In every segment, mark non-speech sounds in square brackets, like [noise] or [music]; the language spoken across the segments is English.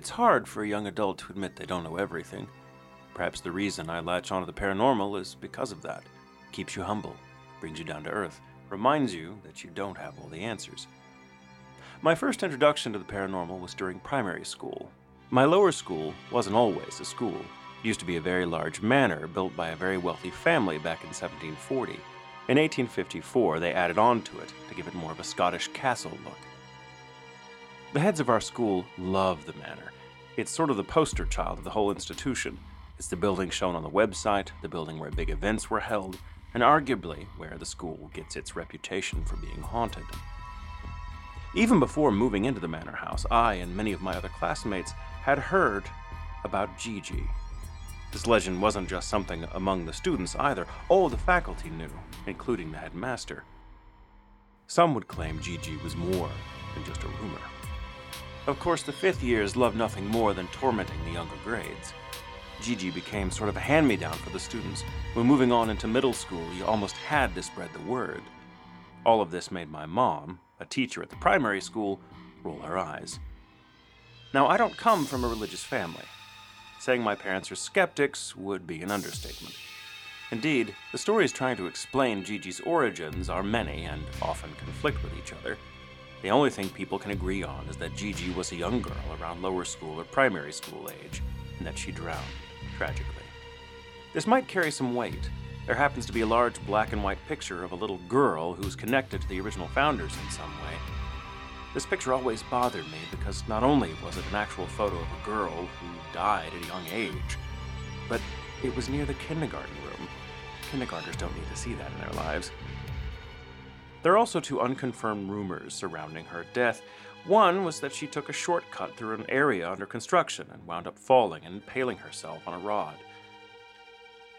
It's hard for a young adult to admit they don't know everything. Perhaps the reason I latch onto the paranormal is because of that. keeps you humble, brings you down to earth, reminds you that you don't have all the answers. My first introduction to the paranormal was during primary school. My lower school wasn't always a school. It used to be a very large manor built by a very wealthy family back in 1740. In 1854, they added on to it to give it more of a Scottish castle look. The heads of our school love the manor. It's sort of the poster child of the whole institution. It's the building shown on the website, the building where big events were held, and arguably where the school gets its reputation for being haunted. Even before moving into the manor house, I and many of my other classmates had heard about Gigi. This legend wasn't just something among the students either, all the faculty knew, including the headmaster. Some would claim Gigi was more than just a rumor. Of course, the fifth years loved nothing more than tormenting the younger grades. Gigi became sort of a hand me down for the students. When moving on into middle school, you almost had to spread the word. All of this made my mom, a teacher at the primary school, roll her eyes. Now, I don't come from a religious family. Saying my parents are skeptics would be an understatement. Indeed, the stories trying to explain Gigi's origins are many and often conflict with each other. The only thing people can agree on is that Gigi was a young girl around lower school or primary school age, and that she drowned, tragically. This might carry some weight. There happens to be a large black and white picture of a little girl who's connected to the original founders in some way. This picture always bothered me because not only was it an actual photo of a girl who died at a young age, but it was near the kindergarten room. Kindergartners don't need to see that in their lives. There are also two unconfirmed rumors surrounding her death. One was that she took a shortcut through an area under construction and wound up falling and impaling herself on a rod.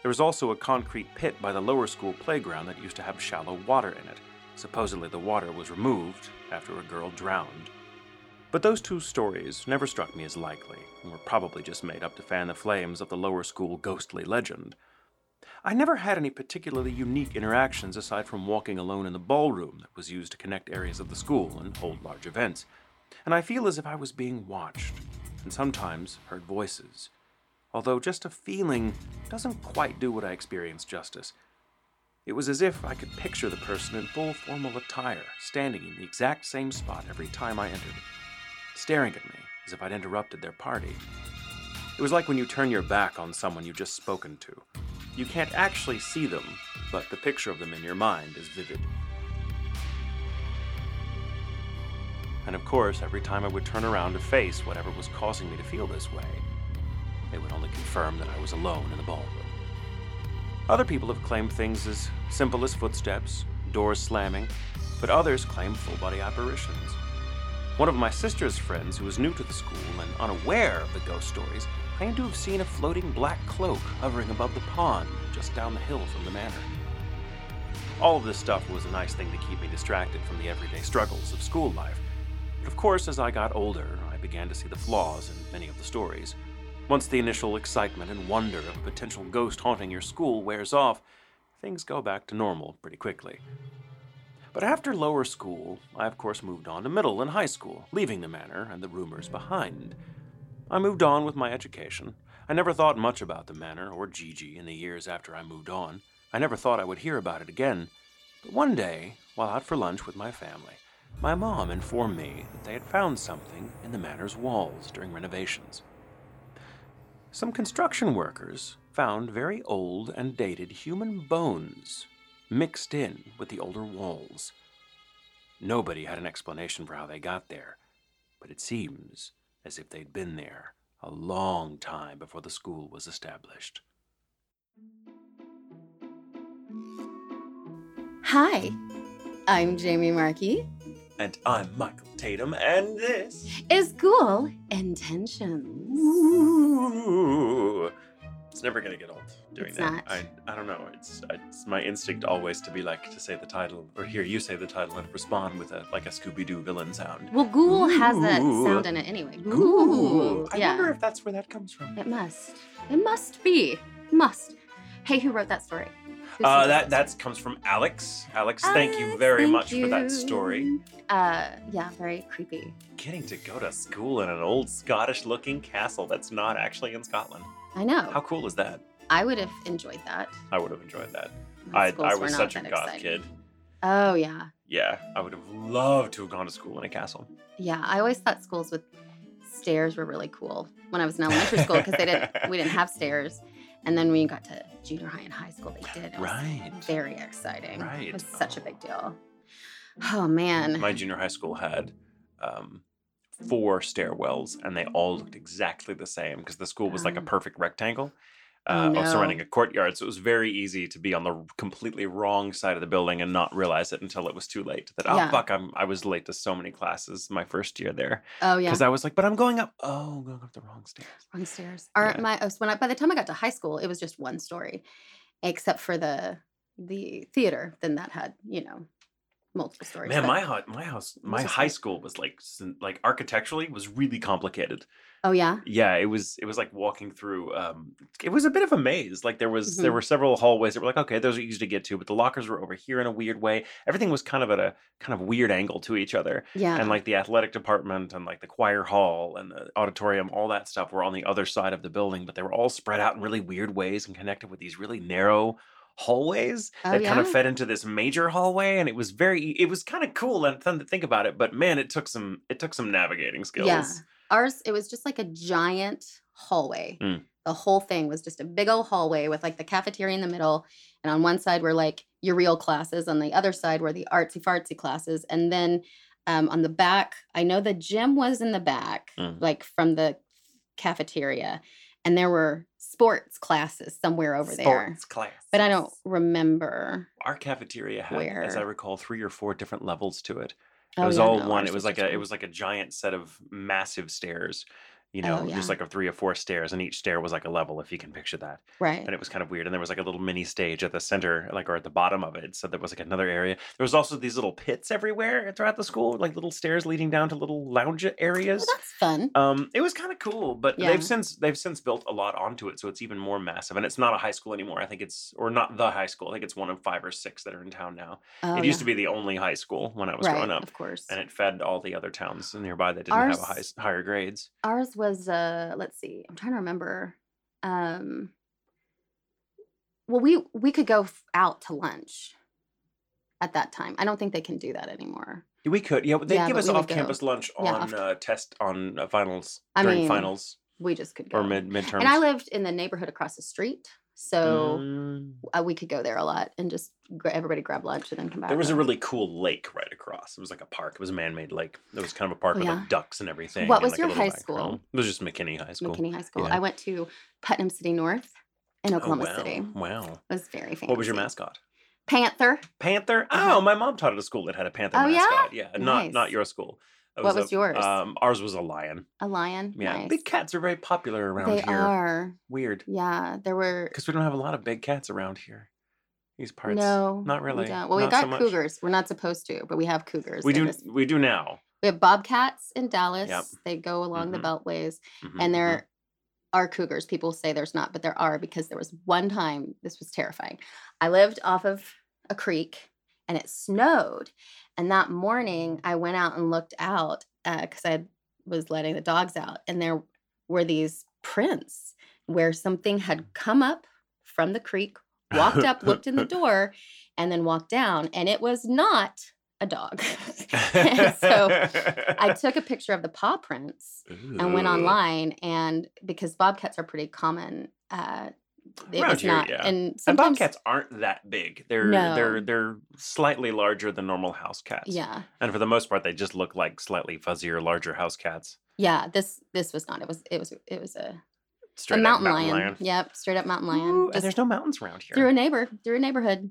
There was also a concrete pit by the lower school playground that used to have shallow water in it. Supposedly, the water was removed after a girl drowned. But those two stories never struck me as likely, and were probably just made up to fan the flames of the lower school ghostly legend. I never had any particularly unique interactions aside from walking alone in the ballroom that was used to connect areas of the school and hold large events. And I feel as if I was being watched, and sometimes heard voices. Although just a feeling doesn't quite do what I experienced justice. It was as if I could picture the person in full formal attire, standing in the exact same spot every time I entered, staring at me as if I'd interrupted their party. It was like when you turn your back on someone you've just spoken to. You can't actually see them, but the picture of them in your mind is vivid. And of course, every time I would turn around to face whatever was causing me to feel this way, it would only confirm that I was alone in the ballroom. Other people have claimed things as simple as footsteps, doors slamming, but others claim full body apparitions. One of my sister's friends, who was new to the school and unaware of the ghost stories, claimed to have seen a floating black cloak hovering above the pond just down the hill from the manor. All of this stuff was a nice thing to keep me distracted from the everyday struggles of school life. But of course, as I got older, I began to see the flaws in many of the stories. Once the initial excitement and wonder of a potential ghost haunting your school wears off, things go back to normal pretty quickly. But after lower school, I of course moved on to middle and high school, leaving the manor and the rumors behind. I moved on with my education. I never thought much about the manor or Gigi in the years after I moved on. I never thought I would hear about it again. But one day, while out for lunch with my family, my mom informed me that they had found something in the manor's walls during renovations. Some construction workers found very old and dated human bones mixed in with the older walls. Nobody had an explanation for how they got there, but it seems as if they'd been there a long time before the school was established. Hi, I'm Jamie Markey. And I'm Michael Tatum, and this Is Ghoul Intentions. Ooh. It's never gonna get old doing It's that. not. I I don't know. It's it's my instinct always to be like to say the title or hear you say the title and respond with a like a Scooby Doo villain sound. Well, Ghoul has that sound in it anyway. Ooh. Ghoul. I yeah. wonder if that's where that comes from. It must. It must be. Must. Hey, who wrote that story? Uh, that that comes from Alex. Alex, thank you very thank much for that story. Uh, yeah, very creepy. Getting to go to school in an old Scottish-looking castle that's not actually in Scotland. I know. How cool is that? I would have enjoyed that. I would have enjoyed that. I, I was such a goth exciting. kid. Oh yeah, Yeah, I would have loved to have gone to school in a castle. yeah. I always thought schools with stairs were really cool when I was in elementary school because they didn't. We didn't have stairs, and then when you got to junior high and high school, they did. It Right. Very exciting. Right. It was such a Oh. big deal. Oh man. My junior high school had um, four stairwells, and they all looked exactly the same because the school was like a Oh. perfect rectangle. Oh, Uh, of no. surrounding a courtyard, so it was very easy to be on the completely wrong side of the building and not realize it until it was too late. That oh Yeah. fuck, I'm I was late to so many classes my first year there oh yeah. because I was like, but I'm going up. Oh, I'm going up the wrong stairs. Wrong stairs. Our Yeah. my uh, when I, by the time I got to high school, it was just one story, except for the the theater. Then that had you know multiple stories. Man, my house, my house, my high school was like like architecturally was really complicated. Oh yeah. Yeah, it was it was like walking through. Um, it was a bit of a maze. Like there was there Mhm. were several hallways that were like okay, those are easy to get to, but the lockers were over here in a weird way. Everything was kind of at a kind of weird angle to each other. Yeah. And like the athletic department and like the choir hall and the auditorium, all that stuff were on the other side of the building, but they were all spread out in really weird ways and connected with these really narrow hallways Oh, that kind of fed into this major hallway and it was very it was kind of cool and fun to think about it but man it took some it took some navigating skills Yeah. Ours, it was just like a giant hallway. Mm. The whole thing was just a big old hallway with like the cafeteria in the middle. And on one side were like your real classes, on the other side were the artsy fartsy classes. And then um, on the back, I know the gym was in the back, Mm. like from the cafeteria. And there were sports classes somewhere over there. Sports class But I don't remember. our cafeteria had as i recall three or four different levels to it it Oh, was yeah, all no, one ours it was was like a it was like a giant set of massive stairs you Oh, know yeah. just like a three or four stairs and each stair was like a level if you can picture that Right. and it was kind of weird and there was like a little mini stage at the center like or at the bottom of it so there was like another area there was also these little pits everywhere throughout the school like little stairs leading down to little lounge Well, areas that's fun. um it was kind of cool but Yeah. they've since they've since built a lot onto it so it's even more massive and it's not a high school anymore i think it's or not the high school i think it's one of five or six that are in town now Oh, it used to be the only high school when i was right, growing up Of course. and it fed all the other towns nearby that didn't have a high, higher grades ours was uh let's see i'm trying to remember um well we we could go f- out to lunch at that time. I don't think they can do that anymore. We could. Yeah they Yeah, give us off campus lunch Yeah, on off- uh, test on uh, finals I during mean, finals we just could go. or mid midterms. And i lived in the neighborhood across the street so Mm. uh, we could go there a lot and just gra- everybody grab lunch and then come back There was a really cool lake right across. It was like a park. It was a man-made lake. It was kind of a park Oh, with yeah? like ducks and everything. What and, was like, your high school? It was just McKinney High School. mckinney high school Yeah. i went to putnam city north in Oh, oklahoma wow. city Wow. it was very fancy What was your mascot? panther Panther. Uh-huh. Oh, my mom taught at a school that had a panther Oh, yeah? mascot. Yeah, not not your school. It What was a- yours? Um, ours was a lion. a lion Yeah, nice. big cats are very popular around they here. They are Weird, yeah there were because we don't have a lot of big cats around here. These parts. No, not we really. don't. Well, we Not got so cougars. We're not supposed to, but we have cougars. We do. We do now. we have bobcats in Dallas. Yep. They go along Mhm. the beltways, Mhm, and there are cougars. People say there's not, but there are because there was one time. This was terrifying. I lived off of a creek, and it snowed. And that morning, I went out and looked out because I was letting the dogs out, and there were these prints where something had come up from the creek, walked up, looked in the [laughs] door, and then walked down, and it was not a dog. [laughs] so I [laughs] took a picture of the paw prints and went online, and because bobcats are pretty common, uh, it Around here, not. yeah. And And bobcats aren't that big. They're they're they're slightly larger than normal house cats. yeah, And for the most part, they just look like slightly fuzzier, larger house cats. yeah. This this was not. It was it was it was a, Straight a up mountain, lion. Yep, straight up mountain lion. Ooh, and there's no mountains around here. through a neighbor, through a neighborhood.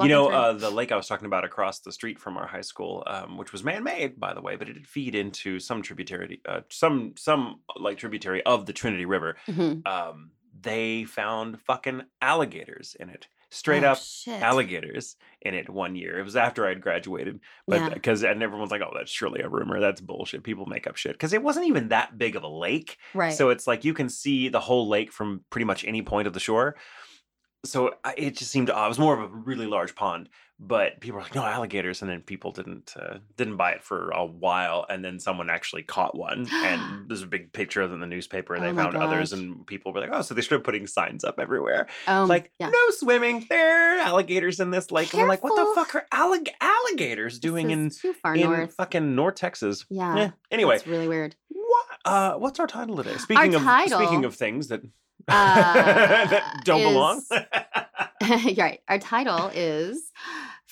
you know, uh, the lake I was talking about across the street from our high school, um, which was man-made, by the way, but it did feed into some tributary, uh, some some like tributary of the Trinity River. Mhm. Um, they found fucking alligators in it, straight Oh, up shit. alligators in it one year. It was after I'd graduated, but Yeah. Uh, because and everyone's like, "Oh, that's surely a rumor. That's bullshit. People make up shit." Because it wasn't even that big of a lake, Right. so it's like you can see the whole lake from pretty much any point of the shore. So I, it just seemed odd. It was more of a really large pond, but people were like, "No alligators," and then people didn't uh, didn't buy it for a while, and then someone actually caught one, [gasps] and there's a big picture of it in the newspaper, and Oh they found others, and people were like, "Oh," so they started putting signs up everywhere, Um, like yeah. "No swimming, there are alligators in this lake," and we're like, "What the fuck are allig- alligators doing in too far in north. fucking North Texas?" Yeah. Eh, Anyway, It's really weird. what uh, what's our title today? Speaking of speaking of things that [laughs] Uh, that don't belong. is- [laughs] [laughs] right. Our title is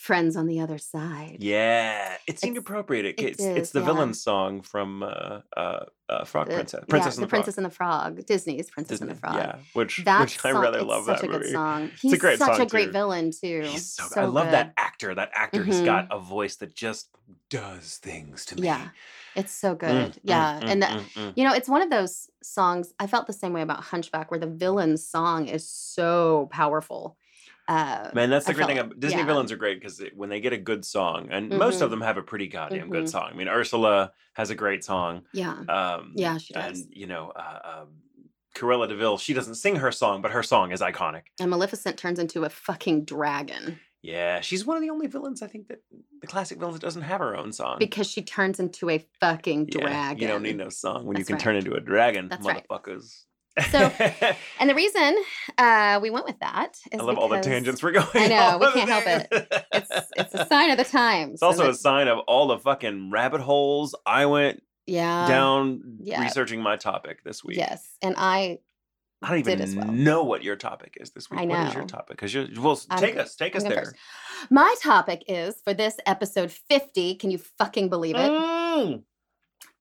Friends on the Other Side. Yeah, it seemed It's- appropriate. It, it it's it's the yeah. villain song from uh, uh, uh, Frog The- Princess, yeah, Princess the, and the, Princess Frog. and the Frog. Disney's Princess and the Frog. yeah, which That which I song- rather it's love such that a good song. He's a great such song, a great too. villain too. He's so, so I love good. that actor. That actor, he's Mhm. got a voice that just does things to me. Yeah, it's so Mm, good. mm, yeah, mm, and the, mm, mm. you know, it's one of those songs. I felt the same way about Hunchback, where the villain's song is so powerful. Uh, Man, that's the great thing. felt- Disney yeah. villains are great because when they get a good song, and most Mhm. of them have a pretty goddamn good Mhm. song. I mean, Ursula has a great song. yeah, Um, Yeah, she does. And you know, uh, um, Cruella de Vil, she doesn't sing her song, but her song is iconic. and Maleficent turns into a fucking dragon Yeah, she's one of the only villains I think that the classic villains that doesn't have her own song. because she turns into a fucking Yeah, dragon. You don't need no song when you can right. turn into a dragon, That's right. So, [laughs] And the reason uh, we went with that is I love all the tangents we're going. I know, we can't help it. It's it's a sign of the times. It's also a sign of all the fucking rabbit holes I went yeah, down yeah. researching my topic this week. yes, and I I don't even well. know what your topic is this week. I What is your topic? Because you well, s- I'm take us, take I'm us there. first. My topic is for this episode 50. Can you fucking believe it? Mm.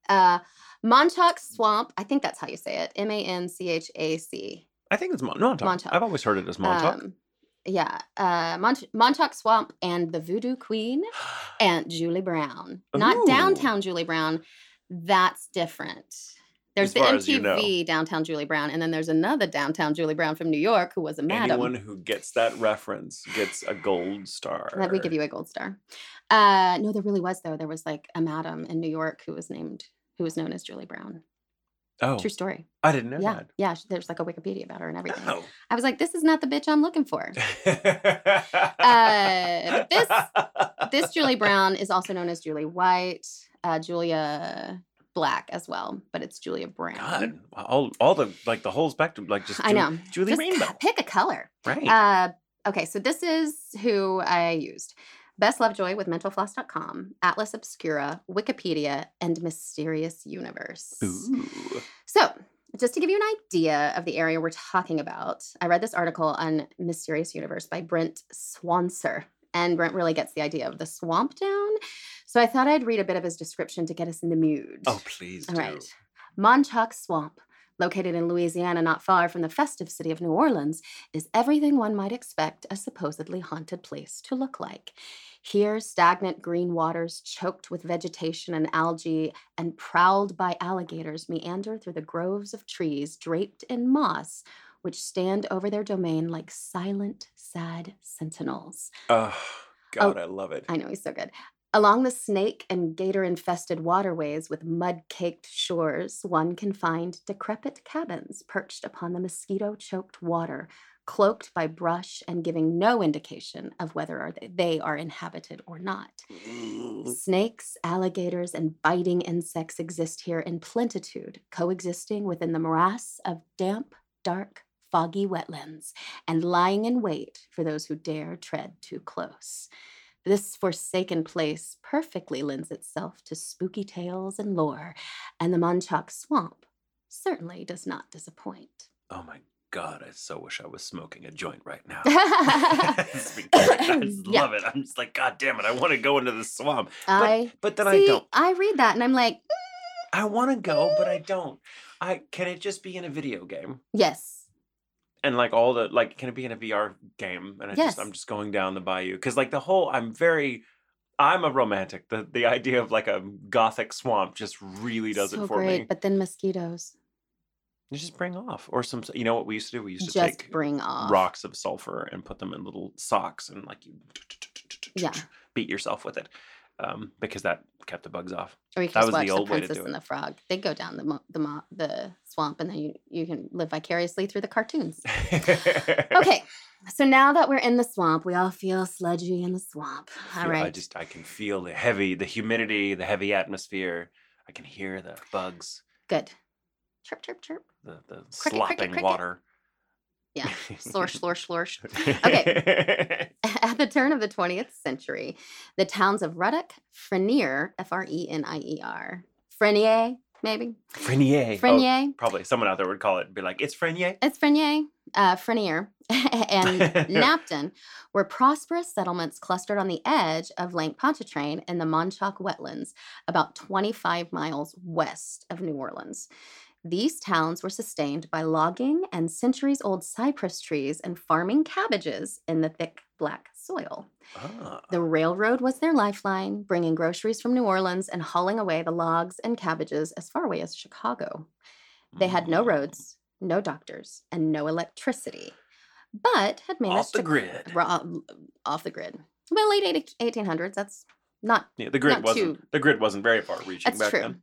Uh, Montauk Swamp. I think that's how you say it. M A N C H A C. I think it's Mon- Montauk. Montauk. I've always heard it as Montauk. Um, yeah, uh, Mont- Montauk Swamp and the Voodoo Queen, [gasps] Aunt Julie Brown. Not Ooh. downtown Julie Brown. That's different. There's the as you know. MTV downtown Julie Brown, and then there's another downtown Julie Brown from New York who was a madam. Anyone who gets that reference gets a gold star. That we give you a gold star. Uh, no, there really was though. There was like a madam in New York who was named who was known as Julie Brown. Oh, True story. I didn't know yeah, that. yeah. There's like a Wikipedia about her and everything. Oh. I was like, this is not the bitch I'm looking for. [laughs] uh, this- this Julie Brown is also known as Julie White, uh, Julia Black as well, but it's Julia Brown. God, all all the like the whole spectrum, like just I know. Julie Just Rainbow, pick a color. right? Uh, okay, so this is who I used. Bess Lovejoy with mentalfloss.com, Atlas Obscura, Wikipedia, and Mysterious Universe. Ooh, So, just to give you an idea of the area we're talking about, I read this article on Mysterious Universe by Brent Swancer. And Brent really gets the idea of the swamp down. So I thought I'd read a bit of his description to get us in the mood. oh please All do. right. Montauk Swamp, located in Louisiana not far from the festive city of New Orleans, is everything one might expect a supposedly haunted place to look like. Here, stagnant green waters choked with vegetation and algae and prowled by alligators meander through the groves of trees draped in moss, which stand over their domain like silent, sad sentinels. Oh God, I love it. I know he's so good. Along the snake and gator infested waterways with mud caked shores, one can find decrepit cabins perched upon the mosquito choked water, cloaked by brush and giving no indication of whether they are inhabited or not. Mm. Snakes, alligators, and biting insects exist here in plenitude, coexisting within the morass of damp, dark, foggy wetlands and lying in wait for those who dare tread too close. This forsaken place perfectly lends itself to spooky tales and lore, and the Montauk Swamp certainly does not disappoint. Oh my God, I so wish I was smoking a joint right [laughs] now. This would be perfect. I just Yeah. love it. I'm just like, God damn it, I want to go into the swamp. I But then see, I don't. I read that and I'm like, I want to go, but I mm. don't. I can it just be in a video game? yes, and like all the like can it be in a VR game and I just I'm just going down the bayou because like the whole I'm very I'm a romantic the the idea of like a gothic swamp just really does so it for great. me But then mosquitoes you just bring off or some you know what we used to do we used to just take bring off. rocks of sulfur and put them in little socks and like you Yeah. beat yourself with it um, because that kept the bugs off. Or you can That was the watch the, old way to do and it. the Frog. They go down the mo- the mo- the swamp, and then you you can live vicariously through the cartoons. [laughs] Okay, so now that we're in the swamp, we all feel sludgy in the swamp. All Yeah, right. I just I can feel the heavy, the humidity, the heavy atmosphere. I can hear the bugs, Good. Chirp, chirp, chirp. the the cricket, slopping cricket. water. Yeah. Slorsh, [laughs] slorsh, slorsh. okay. [laughs] [laughs] At the turn of the 20th century, the towns of Ruddock, Frenier, F R E N I E R, Frenier, maybe? Frenier. Oh, Frenier. probably someone out there would call it, be like, it's Frenier. It's Frenier, uh, Frenier, and Napton were prosperous settlements clustered on the edge of Lake Pontchartrain in the Montauk wetlands, about 25 miles west of New Orleans. These towns were sustained by logging and centuries old cypress trees and farming cabbages in the thick black soil. Ah, The railroad was their lifeline, bringing groceries from New Orleans and hauling away the logs and cabbages as far away as Chicago. They had no mm. roads, no doctors, and no electricity, but had managed Off the to grid. Ra- uh, off the grid. Well, late 80 1800s. That's not. Yeah, the grid wasn't too- the grid wasn't very far reaching That's back true. then.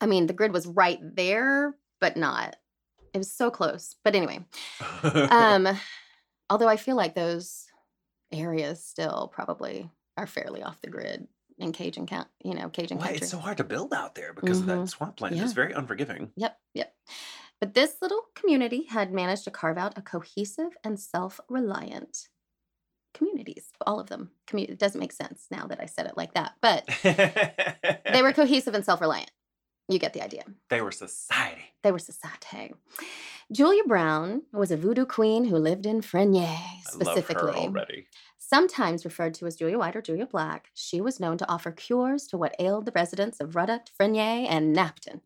I mean, the grid was right there, but not. It was so close. But anyway, [laughs] um, although I feel like those areas still probably are fairly off the grid in Cajun count. You know, Cajun Why country. it's so hard to build out there because of Mhm. that swampland. Yeah. It's very unforgiving. Yep, yep. But this little community had managed to carve out a cohesive and self reliant communities. All of them. Commu- it doesn't make sense now that I said it like that, but [laughs] they were cohesive and self reliant. You get the idea. they were society. They were societe. Julia Brown was a voodoo queen who lived in Frenier I specifically. love her already. Sometimes referred to as Julia White or Julia Black, she was known to offer cures to what ailed the residents of Ruddock, Frenier, and Napton.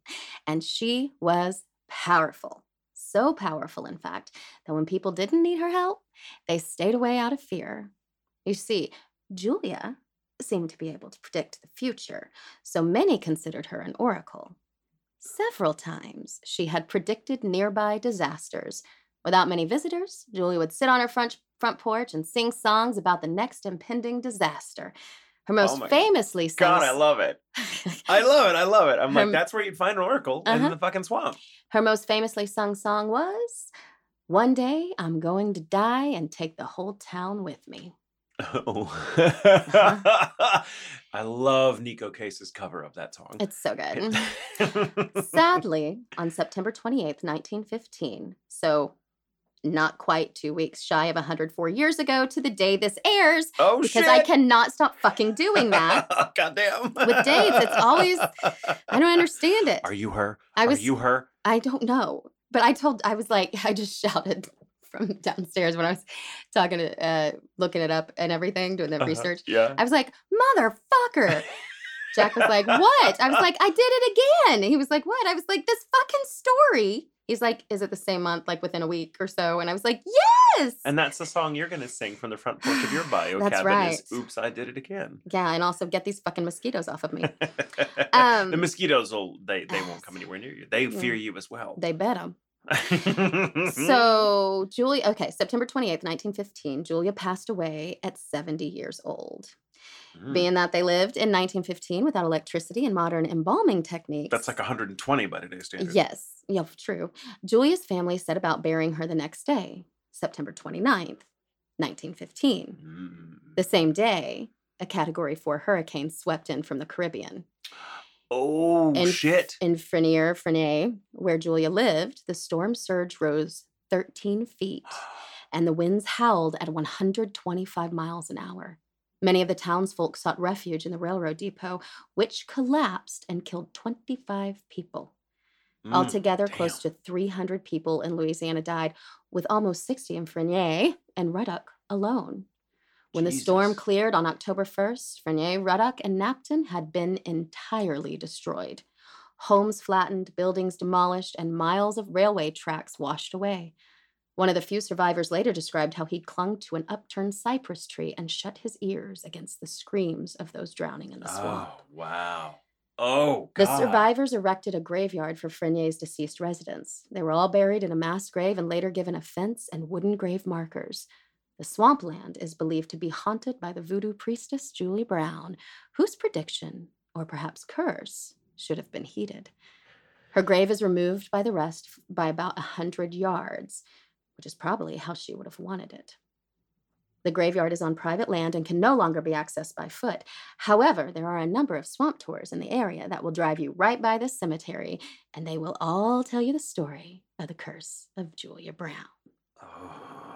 And she was powerful. So powerful, in fact, that when people didn't need her help, they stayed away out of fear. You see, Julia seemed to be able to predict the future, so many considered her an oracle. Several times she had predicted nearby disasters. Without many visitors, Julia would sit on her front, front porch and sing songs about the next impending disaster. Her most Oh famously God, I love it. [laughs] I love it. I love it. I'm Her- like, that's where you'd find an oracle Uh-huh. in the fucking swamp. Her most famously sung song was One Day I'm Going to Die and Take the Whole Town with Me. Oh. Uh-huh. [laughs] I love Neko Case's cover of that song. It's so good. [laughs] Sadly, on September 28th, 1915, so not quite two weeks shy of 104 years ago to the day this airs, oh because shit! I cannot stop fucking doing that. [laughs] Goddamn. With dates, it's always- I don't understand it. Are you her? I was Are you her? I don't know. But I told, I was like, I just shouted from [laughs] downstairs when I was talking to, uh, looking it up and everything, doing the Uh-huh. research. Yeah. I was like, motherfucker. Jack was like, what? I was like, I did it again. He was like, what? I was like, this fucking story. He's like, is it the same month, like within a week or so? And I was like, yes. And that's the song you're gonna sing from the front porch of your bio [sighs] That's cabin is right. Oops, I Did It Again. yeah, and also get these fucking mosquitoes off of me. [laughs] the Um, mosquitoes will they they won't come [sighs] anywhere near you. They fear you as well. They bet them. [laughs] so Julia, okay, September 28th, 1915, Julia passed away at 70 years old. Mm. Being that they lived in 1915 without electricity and modern embalming techniques. that's like 120 by today's standards. Yes, yeah, true. Julia's family set about burying her the next day, September 29th, 1915. Mm. The same day, a category 4 hurricane swept in from the Caribbean. Oh In- shit. In Frenier, Frenay, where Julia lived, the storm surge rose 13 feet and the winds howled at 125 miles an hour. Many of the townsfolk sought refuge in the railroad depot, which collapsed and killed 25 people. Mm, Altogether, close to 300 people in Louisiana died, with almost 60 in Frenier and Ruddock alone. When the storm cleared on October 1st, Frenier, Ruddock, and Napton had been entirely destroyed. Homes flattened, buildings demolished, and miles of railway tracks washed away. One of the few survivors later described how he clung to an upturned cypress tree and shut his ears against the screams of those drowning in the oh, swamp. Oh wow. Oh The survivors erected a graveyard for Frenier's deceased residents. They were all buried in a mass grave and later given a fence and wooden grave markers. The swampland is believed to be haunted by the voodoo priestess Julie Brown, whose prediction, or perhaps curse, should have been heeded. Her grave is removed by the rest by about a hundred yards, which is probably how she would have wanted it. The graveyard is on private land and can no longer be accessed by foot. However, there are a number of swamp tours in the area that will drive you right by this cemetery, and they will all tell you the story of the curse of Julia Brown. There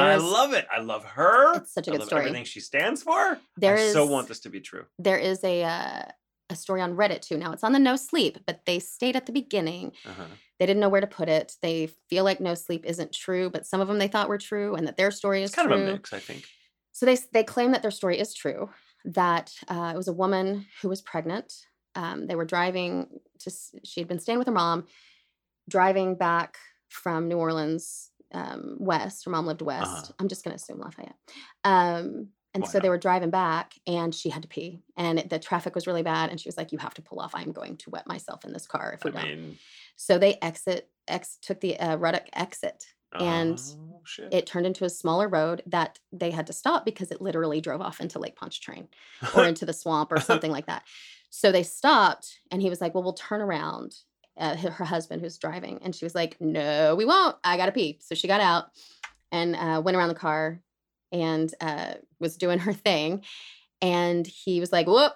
I is- love it. I love her. It's such a I good love story. Everything she stands for. There I so want this to be true. There is a uh, a story on Reddit too. Now it's on the No Sleep, but they stayed at the beginning Uh-huh. they didn't know where to put it. They feel like No Sleep isn't true, but some of them they thought were true, and that their story is It's kind true. of a mix, I think. So they they claim that their story is true. That uh, it was a woman who was pregnant. Um, they were driving to. She had been staying with her mom, driving back from New Orleans um, west. Her mom lived west. Uh-huh. I'm just going to assume Lafayette. Um, and Why so they were driving back, and she had to pee, and it- the traffic was really bad. And she was like, "You have to pull off. I'm going to wet myself in this car if we I don't." mean, So they exit. Ex took the uh, Ruddock exit and oh, it turned into a smaller road that they had to stop because it literally drove off into Lake Pontchartrain or [laughs] into the swamp or something like that. So they stopped and he was like, Well, we'll turn around. Uh, her husband who's driving. And she was like, No, we won't. I got to pee. So she got out and uh, went around the car and uh, was doing her thing. And he was like, Whoop,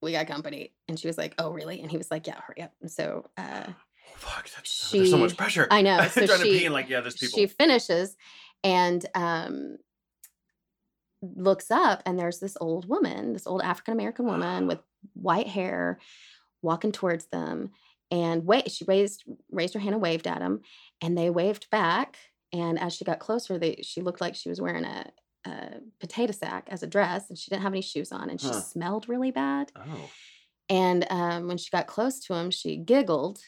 we got company. And she was like, Oh, really? And he was like, Yeah, hurry up. And so uh, [sighs] fuck, that's, there's so much pressure. I know, [laughs] so trying to she- pee and like, yeah, there's people. she finishes and um looks up and there's this old woman this old african american woman with white hair walking towards them and wait she raised raised her hand and waved at him and they waved back and as she got closer they she looked like she was wearing a, a potato sack as a dress and she didn't have any shoes on and she Huh. smelled really bad oh. and um, when she got close to him, she giggled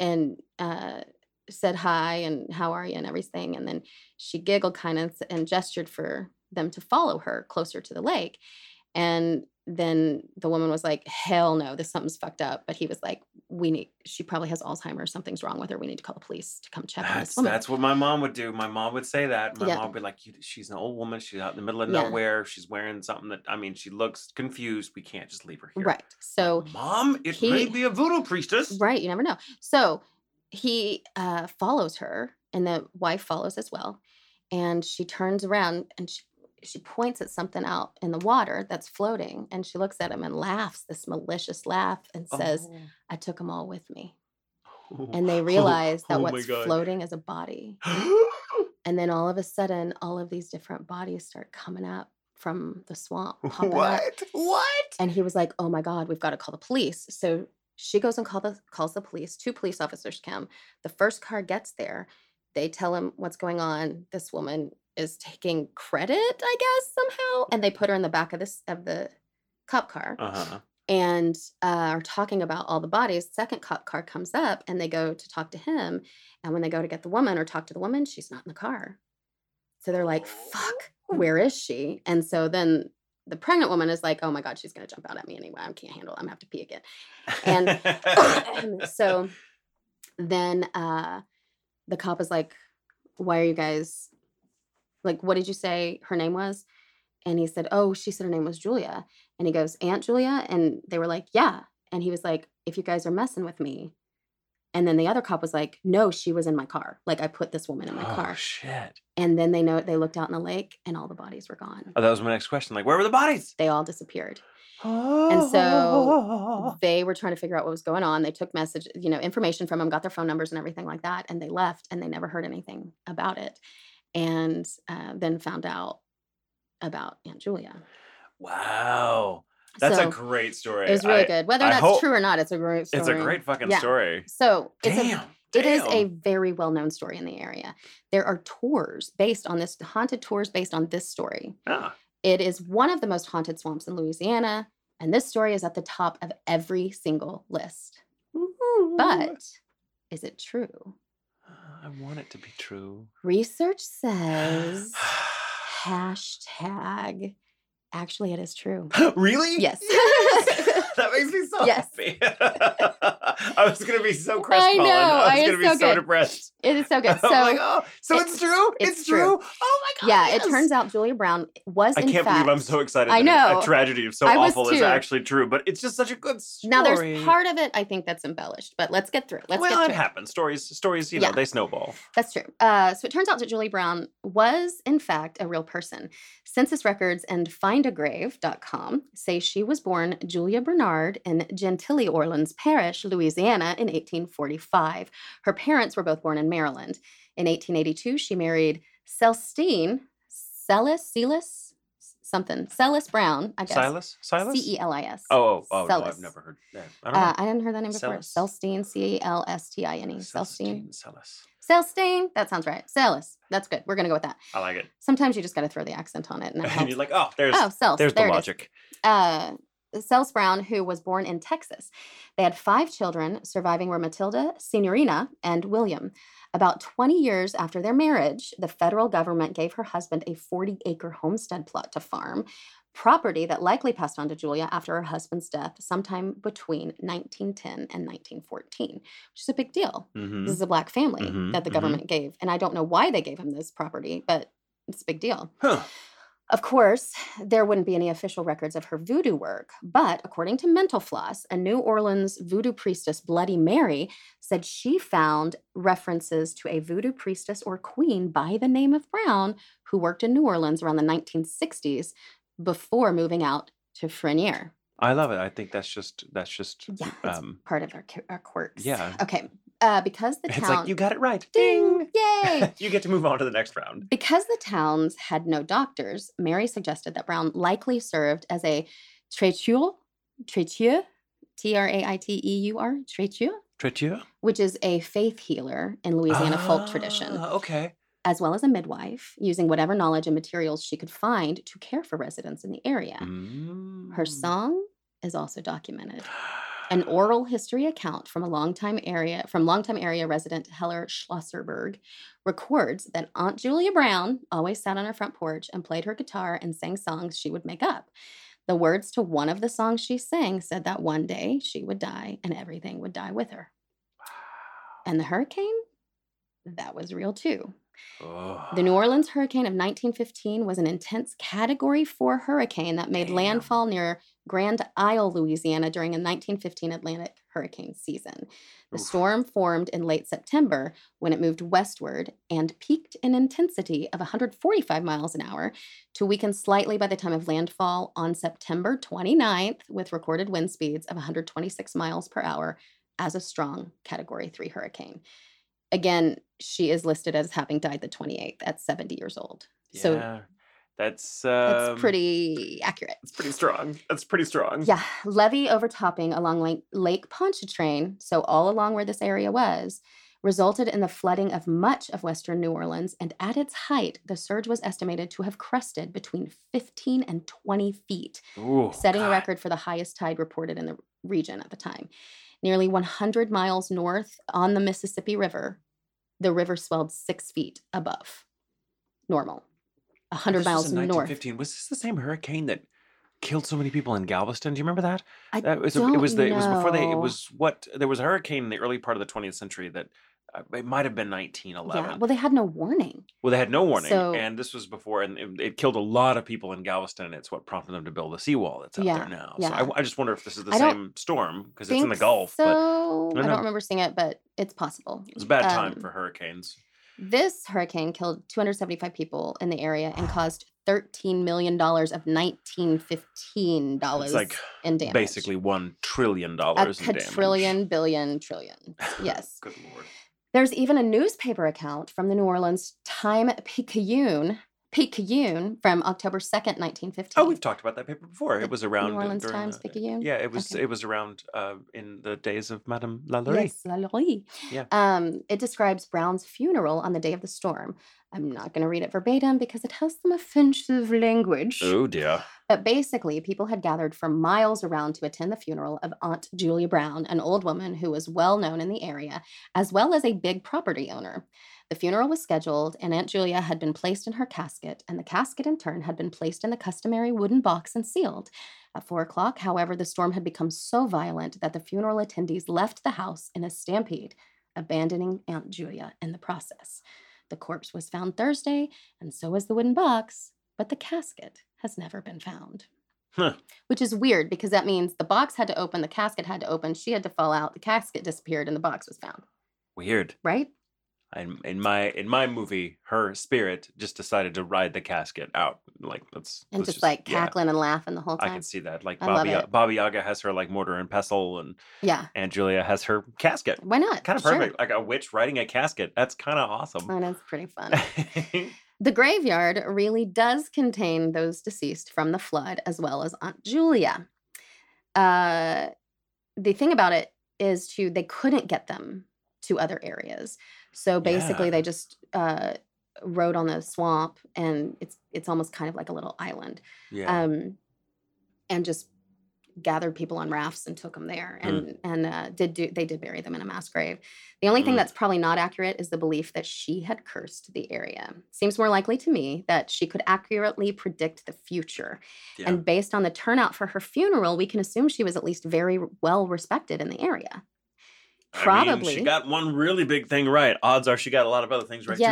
and uh, said hi and how are you and everything. And then she giggled kind of and gestured for them to follow her closer to the lake. And then the woman was like, hell no, this something's fucked up. But he was like, we need, she probably has Alzheimer's. Something's wrong with her. We need to call the police to come check on That's this woman. that's what my mom would do. My mom would say that. My Yeah. mom would be like, "She's an old woman. She's out in the middle of Yeah. nowhere. She's wearing something that I mean, she looks confused. We can't just leave her here." right. So mom, it may be a voodoo priestess. Right, you never know. So he uh, follows her, and the wife follows as well. And she turns around and she, she points at something out in the water that's floating. And she looks at him and laughs this malicious laugh and says, oh. I took them all with me. Oh. And they realize that oh what's floating is a body. [gasps] And then all of a sudden, all of these different bodies start coming up from the swamp. [laughs] popping up. what? What? And he was like, "Oh my God, we've got to call the police." So she goes and call the calls the police. Two police officers come. The first car gets there. They tell him what's going on. This woman is taking credit, I guess somehow, and they put her in the back of this of the cop car Uh huh. and uh, are talking about all the bodies. Second cop car comes up, and they go to talk to him. And when they go to get the woman or talk to the woman, she's not in the car. So they're like, "Fuck, where is she?" And so then the pregnant woman is like, "Oh my god, she's gonna jump out at me anyway. I can't handle. it. I'm gonna have to pee again." And [coughs] so then uh, the cop is like, "Why are you guys like? What did you say her name was?" And he said, "Oh, she said her name was Julia." And he goes, "Aunt Julia?" And they were like, "Yeah." And he was like, "If you guys are messing with me." And then the other cop was like, "No, she was in my car. Like I put this woman in my oh car." shit! And then they know they looked out in the lake and all the bodies were gone. Oh, that was my next question. Like, where were the bodies? They all disappeared. And so oh. they were trying to figure out what was going on. They took message, you know, information from them, got their phone numbers and everything like that, and they left and they never heard anything about it. And uh, then found out about Aunt Julia. wow, that's so a great story. it was really I- good. Whether I that's true or not, it's a great story. It's a great fucking Yeah. story. So it's a Damn. It is a very well known story in the area. There are tours based on this, haunted tours based on this story. Ah, It is one of the most haunted swamps in Louisiana, and this story is at the top of every single list. But is it true? I want it to be true. Research says [sighs] hashtag actually it is true. really? Yes. [laughs] [laughs] that makes me so Yes. happy. [laughs] I was gonna be so I crestfallen. know, I I was gonna be so so good. depressed. It is so [laughs] good. I'm like, So oh, So It- it's true. it's It's, true. true. Oh my god. yeah, yes. it turns out Julia Brown was I can't fact. believe I'm so excited. I that a- know. a tragedy of so I awful is actually true, but it's just such a good story. Now there's part of it I think that's embellished, but let's get through. it. Let's well, get it through. it. happens. Stories, stories, you know, Yeah. they snowball. That's true. Uh, so it turns out that Julie Brown was, in fact, a real person. Census records and findagrave.com say she was born Julia Bernard in Gentilly Orleans Parish, Louisiana, in 1845. Her parents were both born in Maryland. In 1882, she married Celestine Celis, Celis, something, Celis Brown, I guess. Silas, Silas. C E L I S. Oh, oh, oh no, I've never heard. that. I don't know. Uh, I hadn't heard that name before. Celestine, C E L S T I N E. Celestine. Celis. Celestine. That sounds right. Celis. That's good. We're going to go with that. I like it. Sometimes you just got to throw the accent on it. And, and [laughs] you're like, oh, there's oh, Cels. there's there the logic. Uh, Cels Brown, who was born in Texas. They had five children. Surviving were Matilda, Signorina, and William. About 20 years after their marriage, the federal government gave her husband a 40 acre homestead plot to farm, property that likely passed on to Julia after her husband's death sometime between 1910 and 1914, which is a big deal. Mhm. This is a black family Mhm, that the mhm. government gave. And I don't know why they gave him this property, but it's a big deal. Huh. Of course, there wouldn't be any official records of her voodoo work, but according to Mental Floss, a New Orleans voodoo priestess, Bloody Mary, said she found references to a voodoo priestess or queen by the name of Brown who worked in New Orleans around the 1960s before moving out to Frenier. I love it. I think that's just that's just Yeah, um part of our, our quirks. yeah. Okay. Uh, because the town. it's like you got it right. Ding! Yay! [laughs] you get to move on to the next round. Because the towns had no doctors, Mary suggested that Brown likely served as a traiteur, traiteur, T R A I T E U R, traiteur, Traiteur? which is a faith healer in Louisiana folk tradition, Ah, Okay. as well as a midwife, using whatever knowledge and materials she could find to care for residents in the area. Her Mm. song is also documented. [gasps] [gasps] [gasps] An oral history account from a longtime area from longtime area resident Heller Schlosserberg records that Aunt Julia Brown always sat on her front porch and played her guitar and sang songs she would make up. The words to one of the songs she sang said that one day she would die and everything would die with her. And the hurricane? That was real too. The New Orleans hurricane of 1915 was an intense Category 4 hurricane that made Damn. landfall near Grand Isle, Louisiana during a 1915 Atlantic hurricane season. The Oof. storm formed in late September when it moved westward and peaked in intensity of 145 miles an hour to weaken slightly by the time of landfall on September 29th with recorded wind speeds of 126 miles per hour as a strong Category 3 hurricane. Again, she is listed as having died the 28th at 70 years old. So yeah. That's um, that's pretty accurate. It's pretty strong. That's pretty strong. Yeah, levee overtopping along Lake, Lake Pontchartrain, so all along where this area was, resulted in the flooding of much of western New Orleans. And at its height, the surge was estimated to have crested between 15 and 20 feet, Ooh, setting a record for the highest tide reported in the region at the time. Nearly 100 miles north on the Mississippi River, the river swelled six feet above normal. 100 This was miles in north. 1915. Was this the same hurricane that killed so many people in Galveston? Do you remember that? I That was don't it was the it was before they it was what there was a hurricane in the early part of the 20th century that it might have been 1911. Yeah, well, they had no warning. Well, they had no warning, So- and this was before, and it, it killed a lot of people in Galveston. And it's what prompted them to build the seawall that's out Yeah, there now. yeah. So I I, just wonder if this is the I same storm because it's in the Gulf. But So I I don't remember seeing it, but it's possible. it was a bad time Um, for hurricanes. This hurricane killed 275 people in the area and caused 13 million dollars of 1915 dollars It's like in damage. basically one trillion a dollars in damage. quadrillion, billion, trillion. [laughs] Yes. Good lord. There's even a newspaper account from the New Orleans Time Picayune, Picayune from October 2nd, 1915. Oh, we've talked about that paper before. The It was around New Orleans during Times the- Picayune? Yeah, it was. Okay. It was around uh, in the days of Madame Lalaurie. Yes, La Laurie. Yeah. Um, it describes Brown's funeral on the day of the storm. I'm not going to read it verbatim because it has some offensive language. Oh dear. But basically, people had gathered for miles around to attend the funeral of Aunt Julia Brown, an old woman who was well known in the area, as well as a big property owner. The funeral was scheduled, and Aunt Julia had been placed in her casket, and the casket in turn had been placed in the customary wooden box and sealed. At four o'clock, however, the storm had become so violent that the funeral attendees left the house in a stampede, abandoning Aunt Julia in the process. The corpse was found Thursday, and so was the wooden box, but the casket has never been found. Huh. Which is weird because that means the box had to open, the casket had to open, she had to fall out, the casket disappeared, and the box was found, Weird. right? In, in my in my movie, her spirit just decided to ride the casket out. Like let's And let's just, like yeah, cackling and laughing the whole time. I can see that. Like I Bobby. Baba Yaga has her like mortar and pestle, and Yeah. Aunt Julia has her casket. Why not? Kind of Sure. perfect. Like a witch riding a casket. That's kind of awesome. That is pretty fun. [laughs] The graveyard really does contain those deceased from the flood as well as Aunt Julia. Uh, the thing about it is to they couldn't get them to other areas. So basically Yeah. they just uh rode on the swamp and it's it's almost kind of like a little island. yeah. Um and just gathered people on rafts and took them there Mm. and and uh, did do they did bury them in a mass grave. The only thing Mm. that's probably not accurate is the belief that she had cursed the area. Seems more likely to me that she could accurately predict the future. yeah. And based on the turnout for her funeral, we can assume she was at least very well respected in the area. I mean, Probably. she got one really big thing right. Odds are she got a lot of other things right too.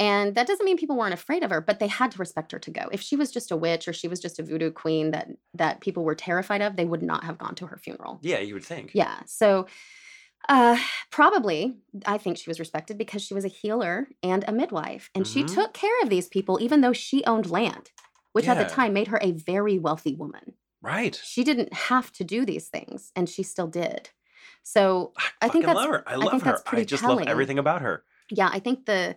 And that doesn't mean people weren't afraid of her, but they had to respect her to go. If she was just a witch or she was just a voodoo queen that that people were terrified of, they would not have gone to her funeral. Yeah, you would think. Yeah. So uh probably I think she was respected because she was a healer and a midwife and she Mhm. took care of these people even though she owned land, which at the time made her a very wealthy woman. Right. She didn't have to do these things and she still did. So I think fucking that's love her. I love think her. I just telling. love everything about her. yeah, I think the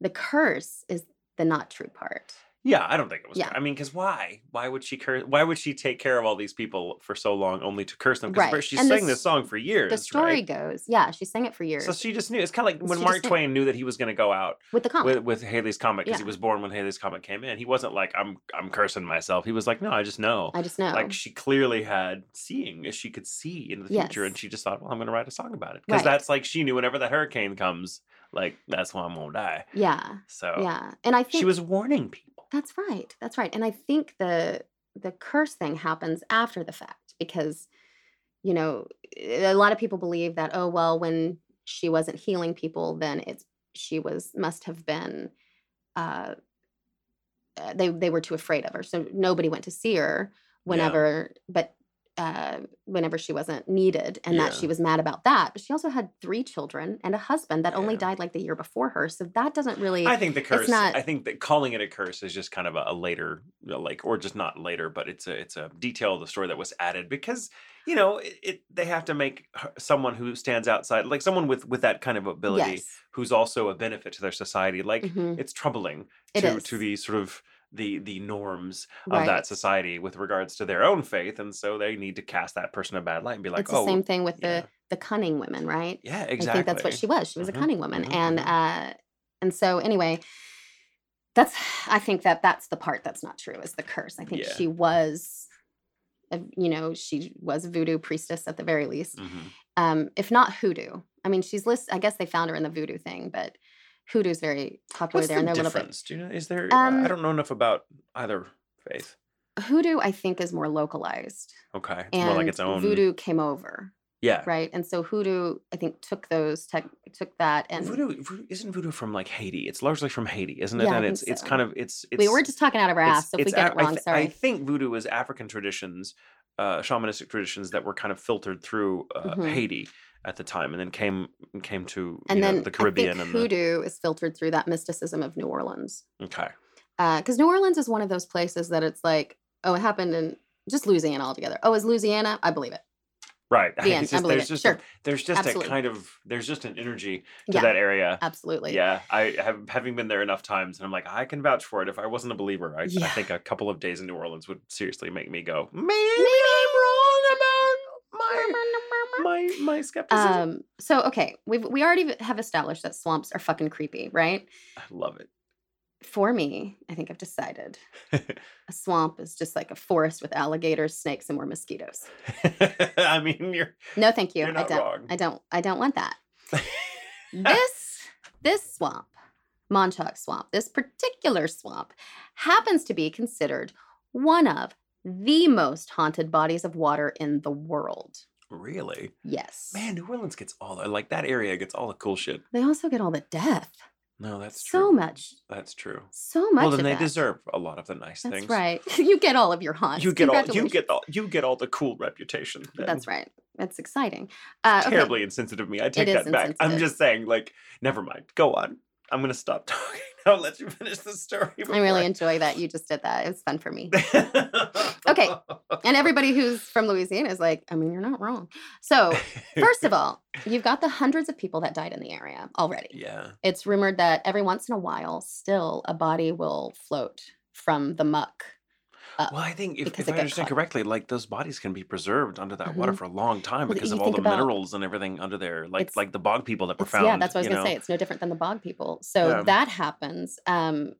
the curse is the not true part. Yeah, I don't think it was. Yeah. I mean, because why? Why would she curse? Why would she take care of all these people for so long only to curse them? Because Right. she And the sang this s- song for years. The story right? goes, yeah, she sang it for years So she just knew. It's kind of like when She Mark. Twain knew that he was going to go out with the comic. with, with Halley's Comet because he was born when Halley's Comet came in. He wasn't like I'm I'm cursing myself. He was like, no, I just know. I just know. Like she clearly had seeing, if she could see into the future, and she just thought, well, I'm going to write a song about it because Right. that's like she knew whenever that hurricane comes, like that's why I'm to die. yeah. So Yeah. And I think she was warning people. That's right. That's right. And I think the the curse thing happens after the fact because you know, a lot of people believe that oh well when she wasn't healing people then it's she was must have been uh uh, they they were too afraid of her. So nobody went to see her whenever but uh, whenever she wasn't needed and that she was mad about that but she also had three children and a husband that only died like the year before her so that doesn't really I think the curse. not- I think that calling it a curse is just kind of a, a later, like, or just not later, but it's a it's a detail of the story that was added because you know it, it they have to make someone who stands outside, like someone with with that kind of ability, yes who's also a benefit to their society. Like Mhm. it's troubling to to the sort of the the norms of Right. that society with regards to their own faith, and so they need to cast that person a bad light and be like, it's the oh, same thing with yeah. the the cunning women, right? yeah, exactly I think that's what she was. She was Mhm, a cunning woman, mhm, and mhm. uh, and so anyway, that's I think that that's the part that's not true is the curse. I think Yeah. she was, a, you know, she was a voodoo priestess at the very least, Mhm. um, if not hoodoo. I mean, she's list. I guess they found her in the voodoo thing, but hoodoo's very popular What's there, the and they're a little bit. difference? Do you know? Is there? I- Um, I don't know enough about either faith. Hoodoo, I think, is more localized, Okay, it's and more like its own. voodoo came over, Yeah. right? And so hoodoo, I think, took those tech, took that, and voodoo, isn't voodoo from like Haiti. It's largely from Haiti, isn't it? Yeah, and it's it's kind of it's it's. we were just talking out of our ass. So if we get it I wrong, sorry. I think voodoo is African traditions, uh, shamanistic traditions that were kind of filtered through uh, Mhm. Haiti at the time, and then came came to and you know, then the Caribbean I and hoodoo is filtered through that mysticism of New Orleans. okay. Uh, because New Orleans is one of those places that it's like, oh, it happened in just Louisiana altogether. Oh, is Louisiana? I believe it. Right. The [laughs] end. It's I believe there's it. just Sure. a, there's just Absolutely. a kind of there's just an energy to Yeah, that area. absolutely. Yeah, I have having been there enough times, and I'm like, I can vouch for it. If I wasn't a believer, I, I think a couple of days in New Orleans would seriously make me go, maybe I'm wrong about my my my skepticism. Um, so okay, we've we already have established that swamps are fucking creepy, right? I love it. For me, I think I've decided [laughs] a swamp is just like a forest with alligators, snakes, and more mosquitoes. [laughs] I mean, you're No, thank you. I don't. wrong. I don't. I don't want that. [laughs] this this swamp, Manchac Swamp, this particular swamp happens to be considered one of the most haunted bodies of water in the world. Really Yes. man. New Orleans gets all the like that area gets all the cool shit. They also get all the death. No, that's so true. much, That's true. so much. Well, then they that. deserve a lot of the nice things. That's things. right. [laughs] you get all of your haunts. You get all you get all you get all the cool reputation. then. That's right. That's exciting. Uh, okay. Terribly insensitive of me. I take that back. I'm just saying, like, never mind. Go on. I'm gonna stop [laughs] talking. I'll let you finish the story. I really enjoy that you just did that. It was fun for me. Okay. [laughs] And everybody who's from Louisiana is like, I mean, you're not wrong. So, first of all, you've got the hundreds of people that died in the area already. yeah. It's rumored that every once in a while, still a body will float from the muck. Up. Well, I think if, because if it I got understand caught. correctly, like those bodies can be preserved under that water Mhm. for a long time Well, because you of all think the about- minerals and everything under there, like It's- like the bog people that were It's- found. yeah, that's what I was you gonna know? say. It's no different than the bog people. So Yeah. that happens. Um,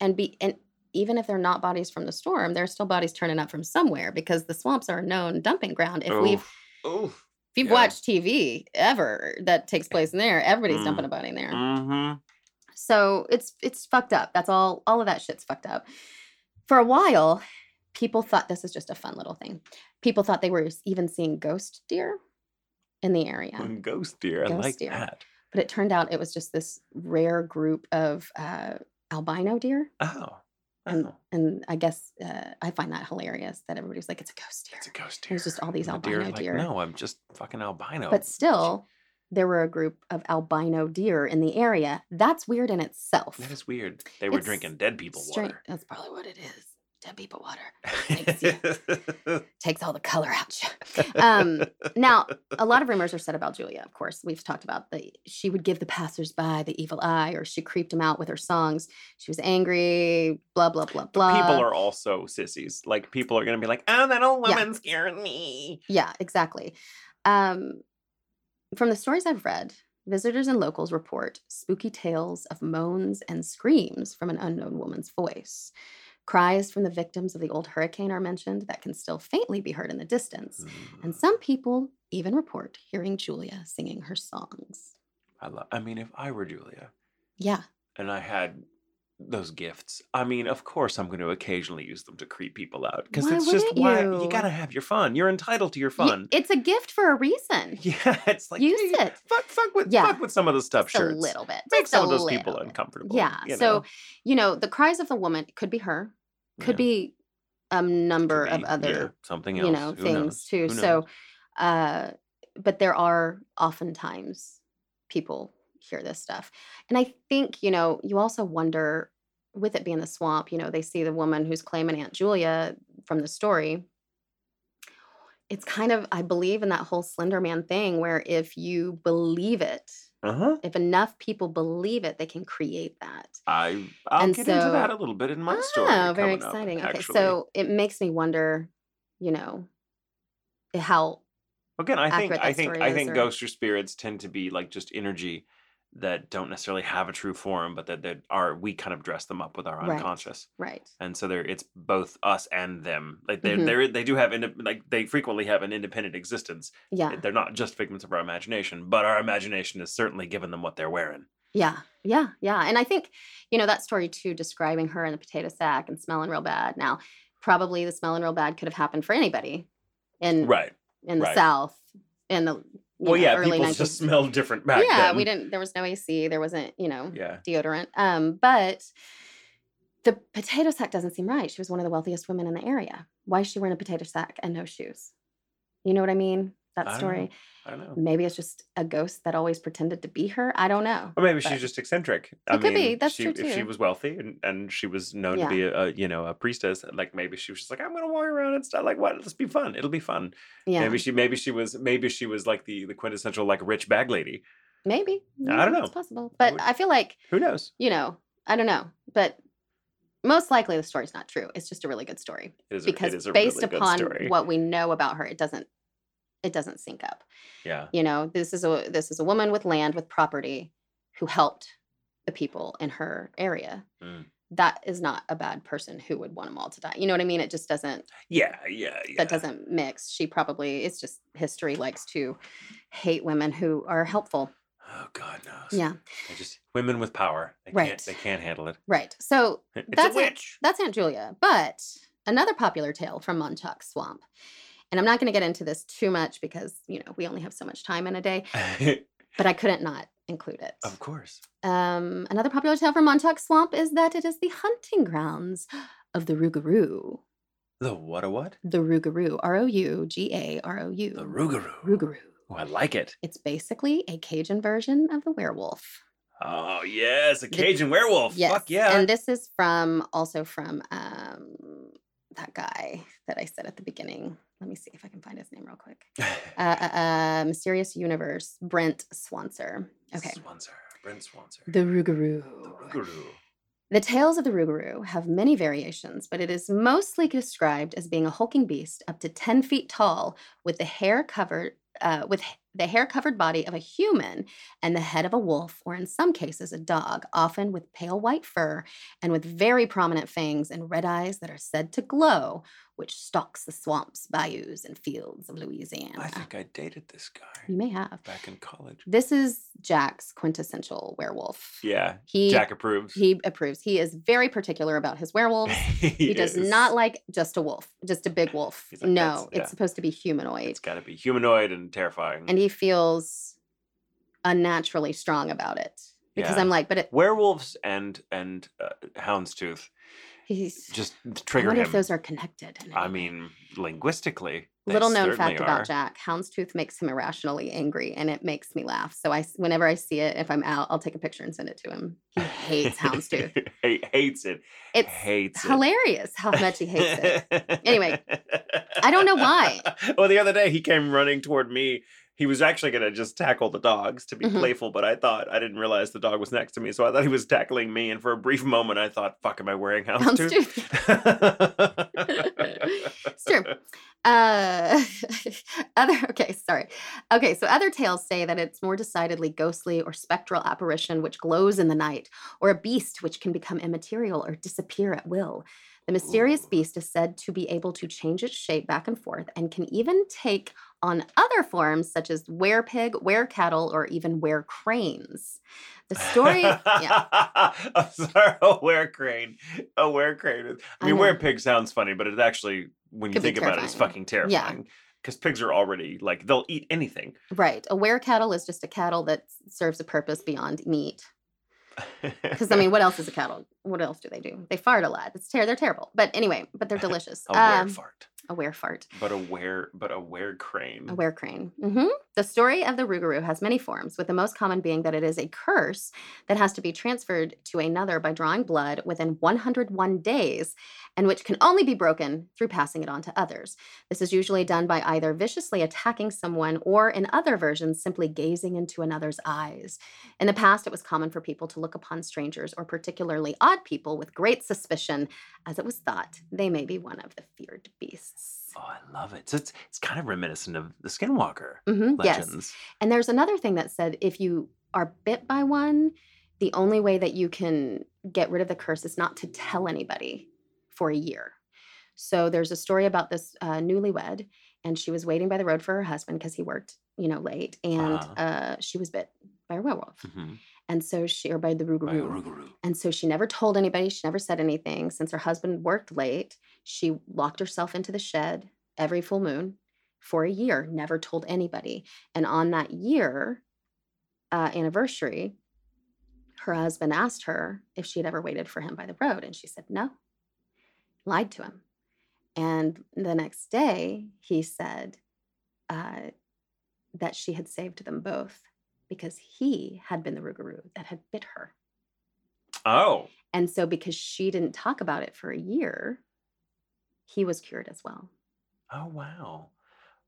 and be and even if they're not bodies from the storm, there's still bodies turning up from somewhere because the swamps are a known dumping ground. If we've Oof. if you've Yeah. watched TV ever that takes place in there, everybody's dumping Mm. a body in there. Mm-hmm. So it's it's fucked up. That's all. All of that shit's fucked up. For a while, people thought this is just a fun little thing. People thought they were even seeing ghost deer in the area, Ghost deer. I Ghost like deer. that. but it turned out it was just this rare group of uh, albino deer. Oh. And, oh. and I guess uh, I find that hilarious that everybody's like, it's a ghost deer. It's a ghost deer. was just all these And the albino like, deer. No, I'm just fucking albino. But still, there were a group of albino deer in the area. That's weird in itself. that is weird. They were It's drinking dead people Straight- water. That's probably what it is. Dead people water. makes [laughs] you- Takes all the color out. you. Um, now, a lot of rumors are said about Julia. Of course, we've talked about the she would give the passersby the evil eye, or she creeped them out with her songs. She was angry. Blah blah blah blah. people are also sissies. Like people are gonna be like, "Oh, that old Yeah. woman scared me." Yeah, exactly. Um, from the stories I've read, visitors and locals report spooky tales of moans and screams from an unknown woman's voice. Cries from the victims of the old hurricane are mentioned that can still faintly be heard in the distance. And Mm, some people even report hearing Julia singing her songs. I love. I mean, if I were Julia Yeah, and I had those gifts, I mean, of course, I'm going to occasionally use them to creep people out because it's just wouldn't why you? you gotta have your fun. You're entitled to your Y- fun. it's a gift for a reason. [laughs] Yeah, it's like Use hey, it. Fuck, fuck with, Yeah. fuck with some of the stuff Just a little bit. Make just some of those people bit. uncomfortable. Yeah. you So, you know, the cries of the woman could be her, could Yeah. be a number Could of other yeah, something else. you know Who things knows? too so uh but there are oftentimes people hear this stuff and i think you know you also wonder with it being the swamp you know they see the woman who's claiming aunt julia from the story it's kind of i believe in that whole slender man thing where if you believe it uh-huh. if enough people believe it they can create that I I'll And get into that a little bit in my story. Oh, very coming up, exciting. okay, so it makes me wonder, you know, how Again, I think I think I think or- ghosts or spirits tend to be like just energy that don't necessarily have a true form, but that that are we kind of dress them up with our unconscious, right. and so they're it's both us and them. Like they Mhm. they they do have inde- like they frequently have an independent existence. Yeah. They're not just figments of our imagination, but our imagination has certainly given them what they're wearing. Yeah. Yeah. Yeah. And I think, you know, that story too, describing her in the potato sack and smelling real bad. Now, probably the smelling real bad could have happened for anybody in Right. in the right. South in the Well, know, yeah, early people 19th. just smelled different back yeah, then. we didn't. There was no AC. There wasn't, you know, Yeah. deodorant. Um, but the potato sack doesn't seem right. She was one of the wealthiest women in the area. Why is she wearing a potato sack and no shoes? You know what I mean? That I don't story. I don't know. Maybe it's just a ghost that always pretended to be her. I don't know. Or maybe but- she's just eccentric. I It could be, that's she, true, If she was wealthy and, and she was known Yeah. to be a, a you know a priestess, like maybe she was just like I'm gonna walk around and stuff. Like what? Let's be fun. It'll be fun. Yeah. Maybe she maybe she was maybe she was like the the quintessential like rich bag lady. Maybe. I don't know. It's possible. I But would- I feel like, Who knows? you know, I don't know. But most likely the story's not true. It's just a really good story. It is a, Because it is a based really good upon story. what we know about her, it doesn't it doesn't sync up. yeah. You know, this is a this is a woman with land with property who helped the people in her area. Mm. That is not a bad person who would want them all to die. You know what I mean? It just doesn't Yeah. Yeah. Yeah. that doesn't mix. She probably it's just history likes to hate women who are helpful. Oh God knows. Yeah. They're just women with power. They Right. can't. They can't handle it. Right. So [laughs] It's That's a it. witch. that's Aunt Julia. But another popular tale from Manchac Swamp. And I'm not going to get into this too much because, you know, we only have so much time in a day. [laughs] but I couldn't not include it. Of course. Um, another popular tale from Manchac Swamp is that it is the hunting grounds of the Rougarou. The what a what? The Rougarou. R O U G A R O U. The Rougarou. Rougarou. Oh, I like it. It's basically a Cajun version of the werewolf. Oh yes, a The- Cajun werewolf. Yes. Fuck yeah. And this is from also from um that guy that I said at the beginning. Let me see if I can find his name real quick. [laughs] Uh, uh, uh Mysterious Universe, Brent Swancer. Okay. Swancer. Brent Swancer. The Rougarou. The Rougarou. The tales of the Rougarou have many variations, but it is mostly described as being a hulking beast up to 10 feet tall with the hair covered uh, with the hair covered body of a human and the head of a wolf, or in some cases, a dog, often with pale white fur and with very prominent fangs and red eyes that are said to glow, which stalks the swamps, bayous, and fields of Louisiana. I think I dated this guy you may have. back in college. This is Jack's quintessential werewolf. Yeah. He Jack approves. he approves. He is very particular about his werewolves. [laughs] He does is. not like just a wolf, just a big wolf. Like, no, "That's- yeah." it's supposed to be humanoid. It's got to be humanoid and terrifying. and he feels unnaturally strong about it. Because Yeah. I'm like, but it, Werewolves and and uh, houndstooth he's just I trigger wonder him. if those are connected. I mean, linguistically. little known fact are. about Jack: Houndstooth makes him irrationally angry, and it makes me laugh. So I, whenever I see it, if I'm out, I'll take a picture and send it to him. He hates Houndstooth. [laughs] He hates it. It's hates it. hilarious how much he hates it. [laughs] Anyway, I don't know why. Well, the other day he came running toward me. He was actually going to just tackle the dogs to be Mhm. playful, but I thought I didn't realize the dog was next to me, so I thought he was tackling me. And for a brief moment, I thought, "Fuck, am I wearing [laughs] houndstooth?" [laughs] it's true. Uh, [laughs] other okay, sorry. Okay, so other tales say that it's more decidedly ghostly or spectral apparition which glows in the night, or a beast which can become immaterial or disappear at will. The mysterious Ooh. beast is said to be able to change its shape back and forth and can even take on other forms such as were pig, were cattle, or even were cranes. The story, yeah, [laughs] I'm sorry, a were crane. A were crane. I I mean, were pig sounds funny, but it actually, when you Could think about it, it's fucking terrifying. Yeah. Because pigs are already like they'll eat anything. right. A were cattle is just a cattle that serves a purpose beyond meat. [laughs] Because I mean, what else is a cattle? What else do they do? They fart a lot. It's ter- they're terrible. But anyway, but they're [laughs] delicious. a Um, fart, a were fart. but a were, but a were crane. A were crane. hmm The story of the Rougarou has many forms, with the most common being that it is a curse that has to be transferred to another by drawing blood within 101 days, and which can only be broken through passing it on to others. This is usually done by either viciously attacking someone or, in other versions, simply gazing into another's eyes. In the past, it was common for people to look upon strangers or particularly odd people with great suspicion, as it was thought they may be one of the feared beasts. Oh, I love it. So it's it's kind of reminiscent of the Skinwalker Mhm, yes. legends. And there's another thing that said if you are bit by one, the only way that you can get rid of the curse is not to tell anybody for a year. So there's a story about this uh, newlywed, and she was waiting by the road for her husband because he worked, you know, late, and Uh-huh. uh, she was bit by a werewolf, Mhm. And so she or by the By. Rougarou. And so she never told anybody. She never said anything. Since her husband worked late, she locked herself into the shed every full moon for a year, never told anybody. And on that year uh, anniversary, her husband asked her if she had ever waited for him by the road. And she said no, lied to him. And the next day, he said uh, that she had saved them both because he had been the Rougarou that had bit her. Oh, And so, because she didn't talk about it for a year, he was cured as well. oh wow,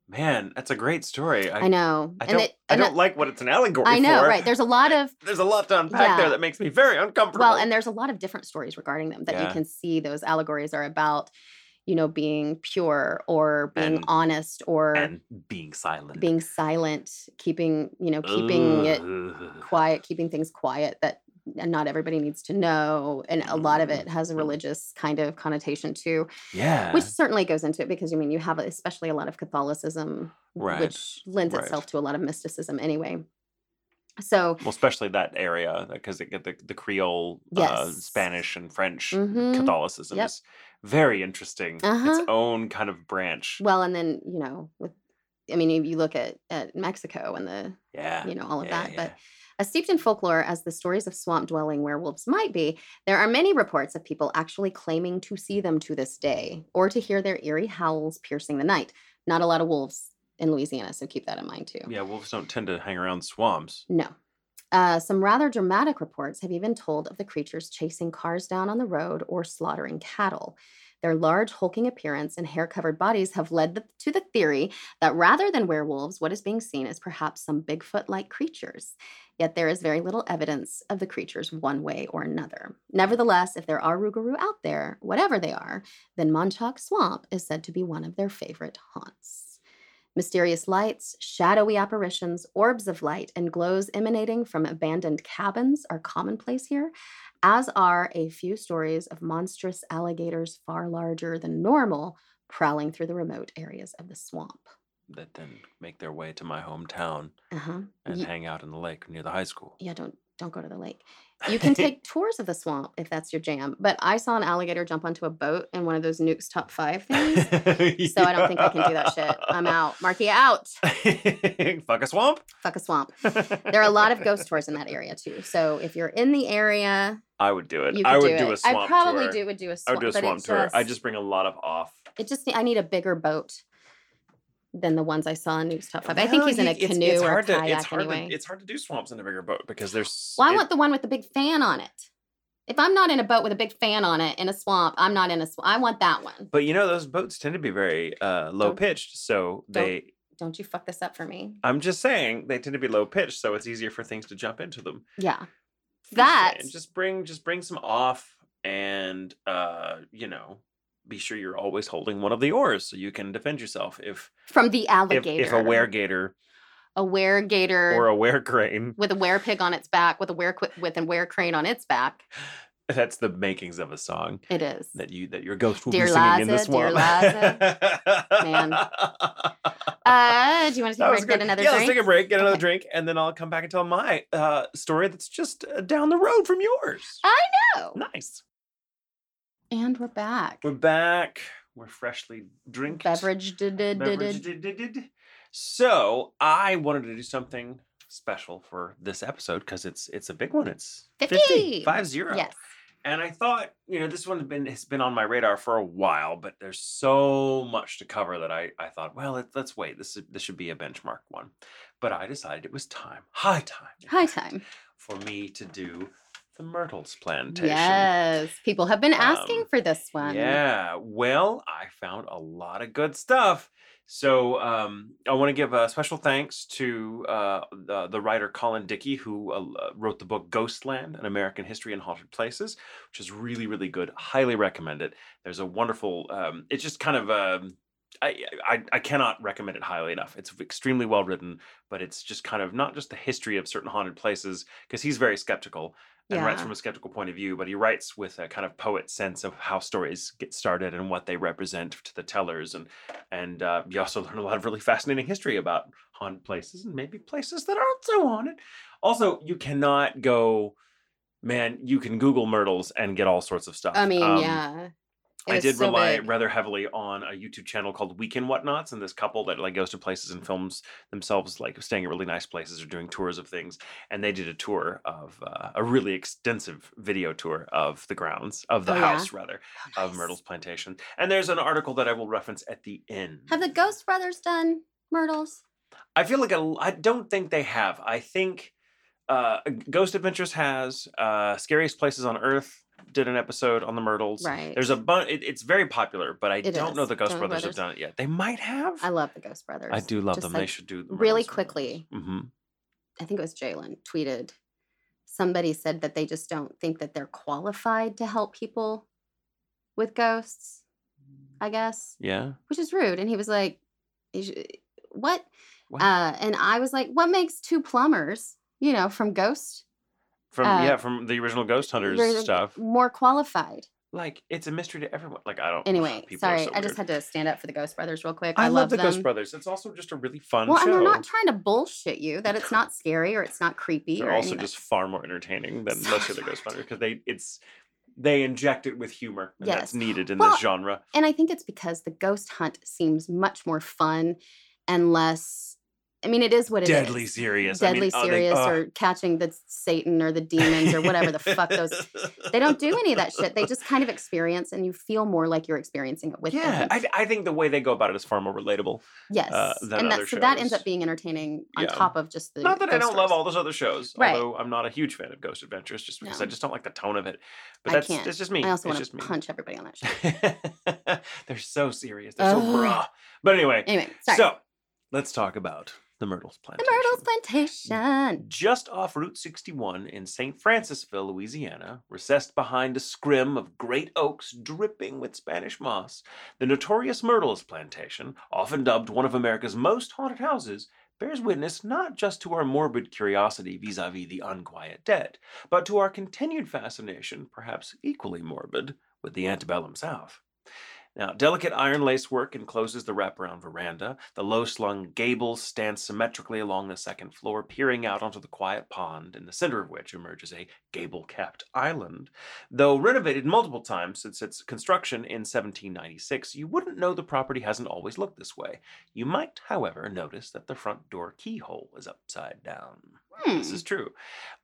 man, that's a great story. I, know. I and don't. it, I don't like what it's an allegory I know, for. right? There's a lot of [laughs] There's a lot to unpack there that makes me very uncomfortable. well, and there's a lot of different stories regarding them that you can see. Those allegories are about, you know, being pure or being And- honest or and being silent. being silent, keeping, you know, keeping it quiet, keeping things quiet that not everybody needs to know. And a lot of it has a religious kind of connotation too. Yeah. which certainly goes into it because I mean you have especially a lot of Catholicism, Right, which lends right. itself to a lot of mysticism anyway. So well, especially that area because it get the the Creole, uh, Spanish, and French Mhm. Catholicism Yep. is very interesting. Uh-huh. Its own kind of branch. well, and then you know with I mean, you you look at, at Mexico and the, Yeah. you know, all of yeah, that. yeah. But as steeped in folklore as the stories of swamp dwelling werewolves might be, there are many reports of people actually claiming to see them to this day or to hear their eerie howls piercing the night. Not a lot of wolves in Louisiana, so keep that in mind too. yeah, wolves don't tend to hang around swamps. No. Uh, some rather dramatic reports have even told of the creatures chasing cars down on the road or slaughtering cattle. Their large, hulking appearance and hair covered bodies have led the, to the theory that rather than werewolves, what is being seen is perhaps some Bigfoot like creatures. Yet there is very little evidence of the creatures one way or another. Nevertheless, if there are Rougarou out there, whatever they are, then Manchac Swamp is said to be one of their favorite haunts. Mysterious lights, shadowy apparitions, orbs of light, and glows emanating from abandoned cabins are commonplace here, as are a few stories of monstrous alligators far larger than normal prowling through the remote areas of the swamp. That then make their way to my hometown Uh-huh. and Ye- hang out in the lake near the high school. yeah, don't don't go to the lake. You can [laughs] take tours of the swamp if that's your jam. But I saw an alligator jump onto a boat in one of those Nuke's Top Five things. So I don't think I can do that shit. I'm [laughs] out. Marky out. [laughs] Fuck a swamp. Fuck a swamp. There are a lot of ghost tours in that area too. So if you're in the area, I would do it. I would do, do, it. a swamp tour. I probably tour. do would do a I swamp. I would do a swamp tour. I just- just bring a lot of off. It just I need a bigger boat than the ones I saw in Nuke's Top Five. I think he's in a it's- canoe it's or a hard to- kayak it's hard anyway. To, it's hard to do swamps in a bigger boat because there's. well, I it- want the one with the big fan on it. If I'm not in a boat with a big fan on it in a swamp, I'm not in a swamp. I want that one. But you know those boats tend to be very uh, low pitched, so don't- they. Don't you fuck this up for me? I'm just saying they tend to be low pitched, so it's easier for things to jump into them. Yeah. That just bring just bring some off, and uh, you know, be sure you're always holding one of the oars so you can defend yourself if from the alligator. if a weregator a weregator or a werecrane. with a werepig on its back, with a were with a were crane on its back. [laughs] That's the makings of a song It is. that you that your ghost will Dear be singing in this Liza, dear. Man. [laughs] Uh, do you want to take That a break? Get another yeah, drink? let's take a break, get another drink, and then I'll come back and tell my uh, story that's just uh, down the road from yours. i know Nice. And we're back. We're back. We're freshly drinked. Beverage did. So I wanted to do something special for this episode because it's it's a big one. It's 50. five zero. Yes. And I thought, you know, this one has been has been on my radar for a while, but there's so much to cover that I I thought, well, let, let's wait. This is, this should be a benchmark one. But I decided it was time, high time, High time. for me to do the Myrtles plantation. Yes. People have been asking Um, for this one. Yeah. Well, I found a lot of good stuff. So um, I want to give a special thanks to uh, the, the writer Colin Dickey, who uh, wrote the book Ghostland, An American History in Haunted Places, which is really, really good. Highly recommend it. There's a wonderful, um, it's just kind of, um, I, I, I cannot recommend it highly enough. It's extremely well written, but it's just kind of not just the history of certain haunted places, because he's very skeptical and writes from a skeptical point of view, but he writes with a kind of poet sense of how stories get started and what they represent to the tellers, and and uh, you also [laughs] learn a lot of really fascinating history about haunted places and maybe places that aren't so haunted. Also, you cannot go, man. You can Google Myrtles and get all sorts of stuff. I mean, Um, yeah. I did so rely big. rather heavily on a YouTube channel called Weekend Whatnots, and this couple that like goes to places and films themselves, like staying at really nice places or doing tours of things. And they did a tour of uh, a really extensive video tour of the grounds of the Oh, yeah? house, rather, Oh, of nice. Myrtle's plantation. And there's an article that I will reference at the end. Have the Ghost Brothers done Myrtles? I feel like a, I don't think they have. I think uh, Ghost Adventures has uh, Scariest Places on Earth did an episode on the Myrtles. Right. There's a bunch. It, it's very popular, but I It don't know the Ghost Brothers, Brothers. have done it yet. They might have. I love the Ghost Brothers. I do love Just, them. they should do the really quickly. hmm I think it was Jalen tweeted. Somebody said that they just don't think that they're qualified to help people with ghosts. I guess, Yeah. which is rude. And he was like, "What?" What? Uh, and I was like, "What makes two plumbers, you know, from Ghost, From uh, yeah, from the original Ghost Hunters stuff. more qualified?" Like it's a mystery to everyone. Like I don't. Anyway, [sighs] sorry, so I just had to stand up for the Ghost Brothers real quick. I, I, love the them. Ghost Brothers. It's also just a really fun Well, show. and they're not trying to bullshit you that it's not scary or it's not creepy They're also anything. just far more entertaining than So most of the Ghost Hunters because they it's they inject it with humor and that's needed in Well, this genre. And I think it's because the ghost hunt seems much more fun unless I mean, it is what it is. Deadly serious. I Deadly mean, oh, they- serious, oh. or catching the Satan or the demons or whatever the fuck those. [laughs] They don't do any of that shit. They just kind of experience, and you feel more like you're experiencing it with Yeah, them. I, I think the way they go about it is far more relatable. yes, uh, and that so that ends up being entertaining on Yeah. top of just the. Not that I don't love all those other shows, Right. although I'm not a huge fan of Ghost Adventures, just because I just don't like the tone of it. But I that's that's just me. I also want to punch everybody on that show. [laughs] They're so serious. They're so raw. But anyway, Anyway, sorry. so let's talk about the Myrtles the Plantation. Myrtles Plantation. Just off Route 61 in St. Francisville, Louisiana, recessed behind a scrim of great oaks dripping with Spanish moss, the notorious Myrtles Plantation, often dubbed one of America's most haunted houses, bears witness not just to our morbid curiosity vis a vis the unquiet dead, but to our continued fascination, perhaps equally morbid, with the antebellum South. Now, delicate iron lacework encloses the wraparound veranda. The low slung gables stand symmetrically along the second floor, peering out onto the quiet pond, in the center of which emerges a gable capped island. Though renovated multiple times since its construction in 1796, you wouldn't know the property hasn't always looked this way. You might, however, notice that the front door keyhole is upside down. This Hmm. is true.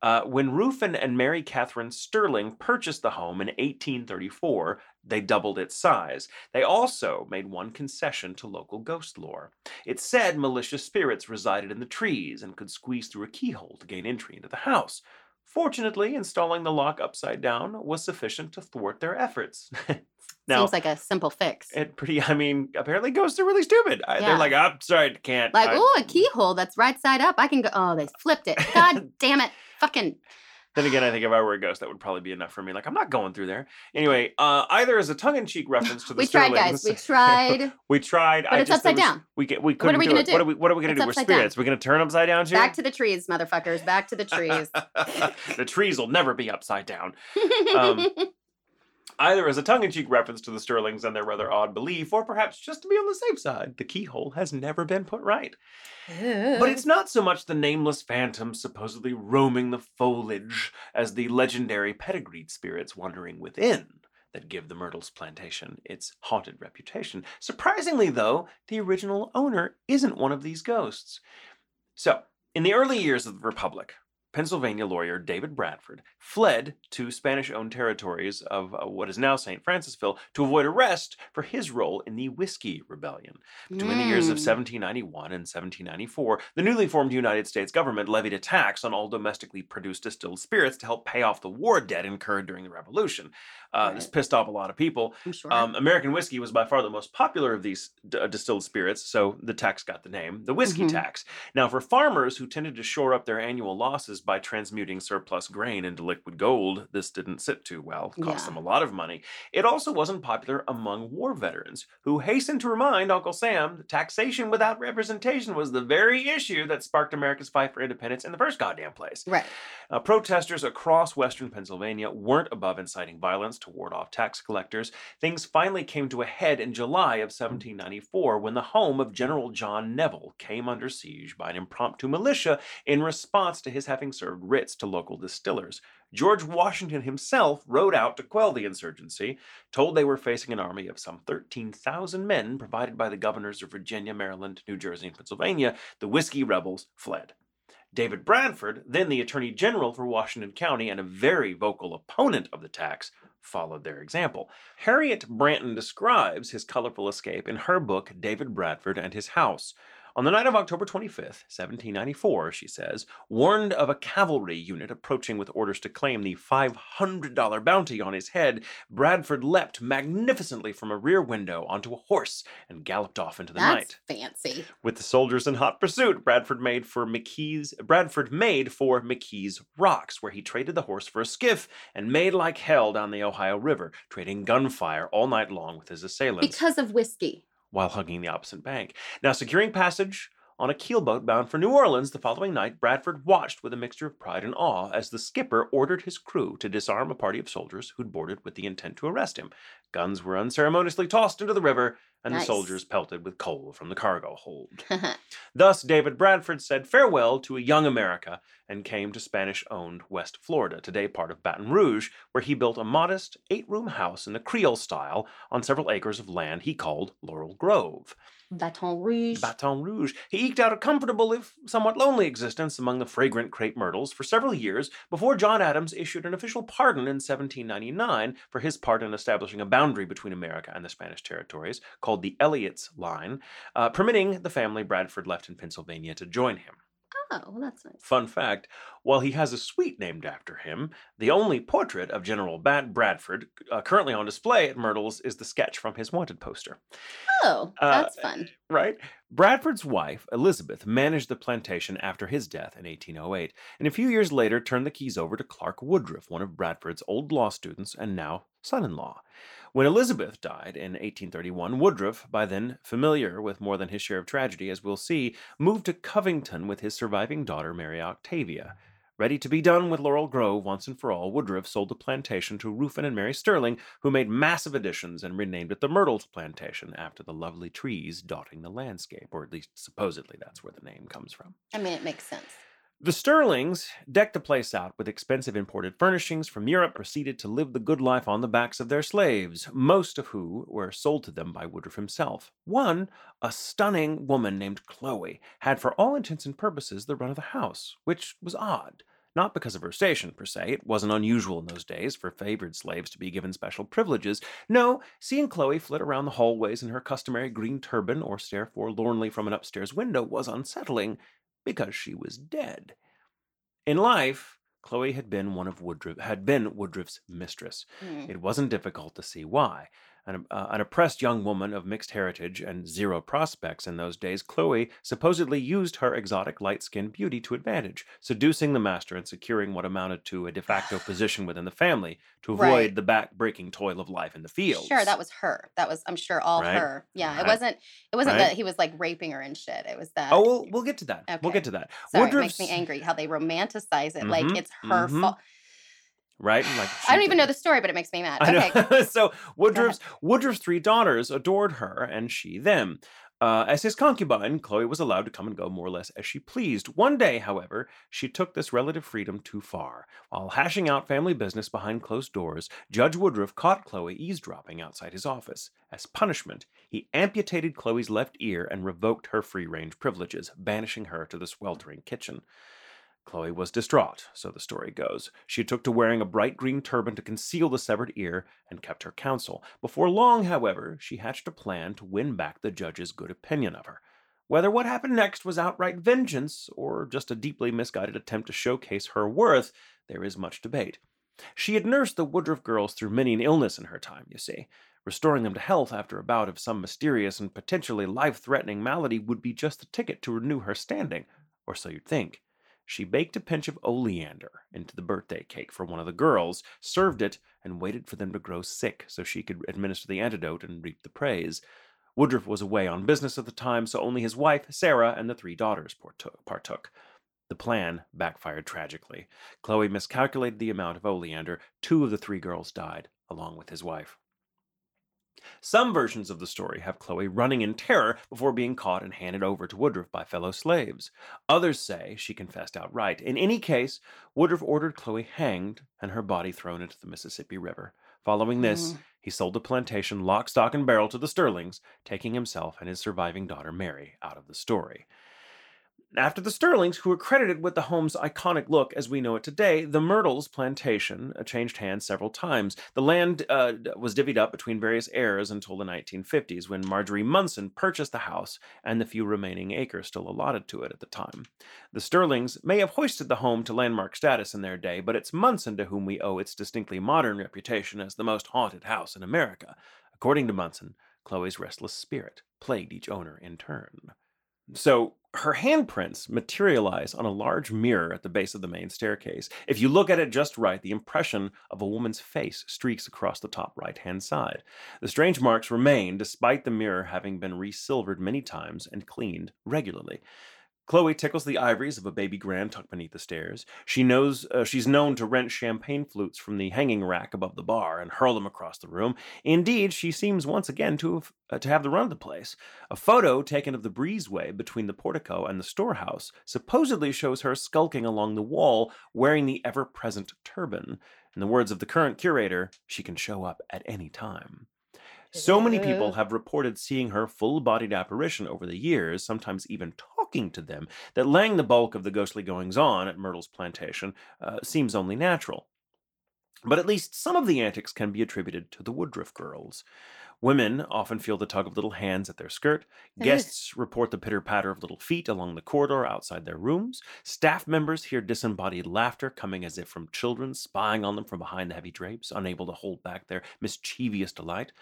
Uh, when Ruffin and Mary Catherine Stirling purchased the home in 1834, they doubled its size. They also made one concession to local ghost lore. It said malicious spirits resided in the trees and could squeeze through a keyhole to gain entry into the house. Fortunately, installing the lock upside down was sufficient to thwart their efforts. [laughs] now, Seems like a simple fix. it pretty, I mean, apparently ghosts are really stupid. I, Yeah. They're like, I'm sorry, can't. like, oh, a keyhole that's right side up. I can go. Oh, they flipped it. [laughs] God damn it. Fucking. Then again, I think if I were a ghost, that would probably be enough for me. Like, I'm not going through there. Anyway, uh, either as a tongue-in-cheek reference to [laughs] the We tried, guys. We [laughs] tried. we tried. But I it's just, upside was- down. We get. We What are couldn't we do gonna it. do? What are we? What are we gonna It's do? We're down. spirits. We're gonna turn upside down too. Back to the trees, motherfuckers. Back to the [laughs] trees. the trees will never be upside down. Um, Either as a tongue-in-cheek reference to the Stirlings and their rather odd belief, or perhaps just to be on the safe side, the keyhole has never been put right. But it's not so much the nameless phantoms supposedly roaming the foliage as the legendary pedigreed spirits wandering within that give the Myrtles plantation its haunted reputation. Surprisingly, though, the original owner isn't one of these ghosts. So, in the early years of the Republic, Pennsylvania lawyer David Bradford fled to Spanish owned territories of uh, what is now St. Francisville to avoid arrest for his role in the Whiskey Rebellion. Between the years of Mm. 1791 and 1794, the newly formed United States government levied a tax on all domestically produced distilled spirits to help pay off the war debt incurred during the Revolution. Uh, This pissed off a lot of people. Sure. Um, American whiskey was by far the most popular of these d- uh, distilled spirits, so the tax got the name, the whiskey Mhm. tax. Now, for farmers who tended to shore up their annual losses by transmuting surplus grain into liquid gold, this didn't sit too well, cost Yeah. them a lot of money. It also wasn't popular among war veterans, who hastened to remind Uncle Sam that taxation without representation was the very issue that sparked America's fight for independence in the first goddamn place. right. Uh, protesters across western Pennsylvania weren't above inciting violence to ward off tax collectors. Things finally came to a head in July of 1794 when the home of General John Neville came under siege by an impromptu militia in response to his having served writs to local distillers. George Washington himself rode out to quell the insurgency, told they were facing an army of some 13,000 men provided by the governors of Virginia, Maryland, New Jersey, and Pennsylvania. The whiskey rebels fled. David Bradford, then the Attorney General for Washington County and a very vocal opponent of the tax, followed their example. Harriet Branton describes his colorful escape in her book, David Bradford and His House. On the night of October 25th, 1794, she says, warned of a cavalry unit approaching with orders to claim the $500 bounty on his head, Bradford leapt magnificently from a rear window onto a horse and galloped off into the That's night. fancy. With the soldiers in hot pursuit, Bradford made for McKee's Bradford made for McKee's Rocks, where he traded the horse for a skiff and made like hell down the Ohio River, trading gunfire all night long with his assailants Because of whiskey. While hugging the opposite bank. Now, securing passage on a keelboat bound for New Orleans the following night, Bradford watched with a mixture of pride and awe as the skipper ordered his crew to disarm a party of soldiers who'd boarded with the intent to arrest him. Guns were unceremoniously tossed into the river, and the soldiers pelted with coal from the cargo hold. [laughs] Thus, David Bradford said farewell to a young America and came to Spanish owned West Florida, today part of Baton Rouge, where he built a modest eight room house in the Creole style on several acres of land he called Laurel Grove. Baton Rouge. Baton Rouge. He eked out a comfortable, if somewhat lonely, existence among the fragrant crepe myrtles for several years before John Adams issued an official pardon in 1799 for his part in establishing a boundary between America and the Spanish territories called the Ellicott's Line, uh, permitting the family Bradford left in Pennsylvania to join him. oh, well, that's nice. Fun fact while he has a suite named after him, the only portrait of General Bat Bradford uh, currently on display at Myrtle's is the sketch from his wanted poster. Oh, Uh, that's fun. Right? Bradford's wife, Elizabeth, managed the plantation after his death in 1808, and a few years later turned the keys over to Clark Woodruff, one of Bradford's old law students and now son in law. When Elizabeth died in 1831, Woodruff, by then familiar with more than his share of tragedy, as we'll see, moved to Covington with his surviving daughter, Mary Octavia. Ready to be done with Laurel Grove once and for all, Woodruff sold the plantation to Rufin and Mary Sterling, who made massive additions and renamed it the Myrtles Plantation after the lovely trees dotting the landscape, or at least supposedly that's where the name comes from. I mean, it makes sense. The Stirlings decked the place out with expensive imported furnishings from Europe, proceeded to live the good life on the backs of their slaves, most of who were sold to them by Woodruff himself. One, a stunning woman named Chloe, had for all intents and purposes the run of the house, which was odd. Not because of her station, per se, it wasn't unusual in those days for favored slaves to be given special privileges. No, seeing Chloe flit around the hallways in her customary green turban or stare forlornly from an upstairs window was unsettling because she was dead. In life, Chloe had been one of Woodruff had been Woodruff's mistress. Mm. It wasn't difficult to see why. An, uh, an oppressed young woman of mixed heritage and zero prospects in those days, Chloe supposedly used her exotic light skinned beauty to advantage, seducing the master and securing what amounted to a de facto [sighs] position within the family to avoid Right. the back breaking toil of life in the fields. Sure, that was her. That was, I'm sure, all Right? her. Yeah, Right. it wasn't. It wasn't that he was like raping her and shit. It was that. Oh, we'll, we'll get to that. We'll get to that. sorry, it makes me angry how they romanticize it like Mhm, it's her mhm. fault. Right? Like I don't even know the story, but it makes me mad. Okay, [laughs] so Woodruff's Woodruff's three daughters adored her, and she them. Uh, as his concubine, Chloe was allowed to come and go more or less as she pleased. One day, however, she took this relative freedom too far. While hashing out family business behind closed doors, Judge Woodruff caught Chloe eavesdropping outside his office. As punishment, he amputated Chloe's left ear and revoked her free range privileges, banishing her to the sweltering kitchen. Chloe was distraught, so the story goes. She took to wearing a bright green turban to conceal the severed ear and kept her counsel. Before long, however, she hatched a plan to win back the judge's good opinion of her. Whether what happened next was outright vengeance or just a deeply misguided attempt to showcase her worth, there is much debate. She had nursed the Woodruff girls through many an illness in her time, you see. Restoring them to health after a bout of some mysterious and potentially life threatening malady would be just the ticket to renew her standing, or so you'd think. She baked a pinch of oleander into the birthday cake for one of the girls, served it, and waited for them to grow sick so she could administer the antidote and reap the praise. Woodruff was away on business at the time, so only his wife, Sarah, and the three daughters partook. The plan backfired tragically. Chloe miscalculated the amount of oleander. Two of the three girls died, along with his wife. Some versions of the story have Chloe running in terror before being caught and handed over to Woodruff by fellow slaves. Others say she confessed outright. In any case, Woodruff ordered Chloe hanged and her body thrown into the Mississippi River. Following this, Mm. he sold the plantation lock, stock, and barrel to the Stirlings, taking himself and his surviving daughter Mary out of the story. After the Stirlings, who were credited with the home's iconic look as we know it today, the Myrtles plantation uh, changed hands several times. The land uh, was divvied up between various heirs until the 1950s, when Marjorie Munson purchased the house and the few remaining acres still allotted to it at the time. The Stirlings may have hoisted the home to landmark status in their day, but it's Munson to whom we owe its distinctly modern reputation as the most haunted house in America. According to Munson, Chloe's restless spirit plagued each owner in turn. So her handprints materialize on a large mirror at the base of the main staircase. If you look at it just right, the impression of a woman's face streaks across the top right hand side. The strange marks remain despite the mirror having been resilvered many times and cleaned regularly. Chloe tickles the ivories of a baby grand tucked beneath the stairs. She knows uh, she's known to wrench champagne flutes from the hanging rack above the bar and hurl them across the room. Indeed, she seems once again to have uh, to have the run of the place. A photo taken of the breezeway between the portico and the storehouse supposedly shows her skulking along the wall wearing the ever-present turban. In the words of the current curator, she can show up at any time. So many people have reported seeing her full bodied apparition over the years, sometimes even talking to them, that laying the bulk of the ghostly goings on at Myrtle's plantation uh, seems only natural. But at least some of the antics can be attributed to the Woodruff girls. Women often feel the tug of little hands at their skirt. Guests report the pitter patter of little feet along the corridor outside their rooms. Staff members hear disembodied laughter coming as if from children, spying on them from behind the heavy drapes, unable to hold back their mischievous delight.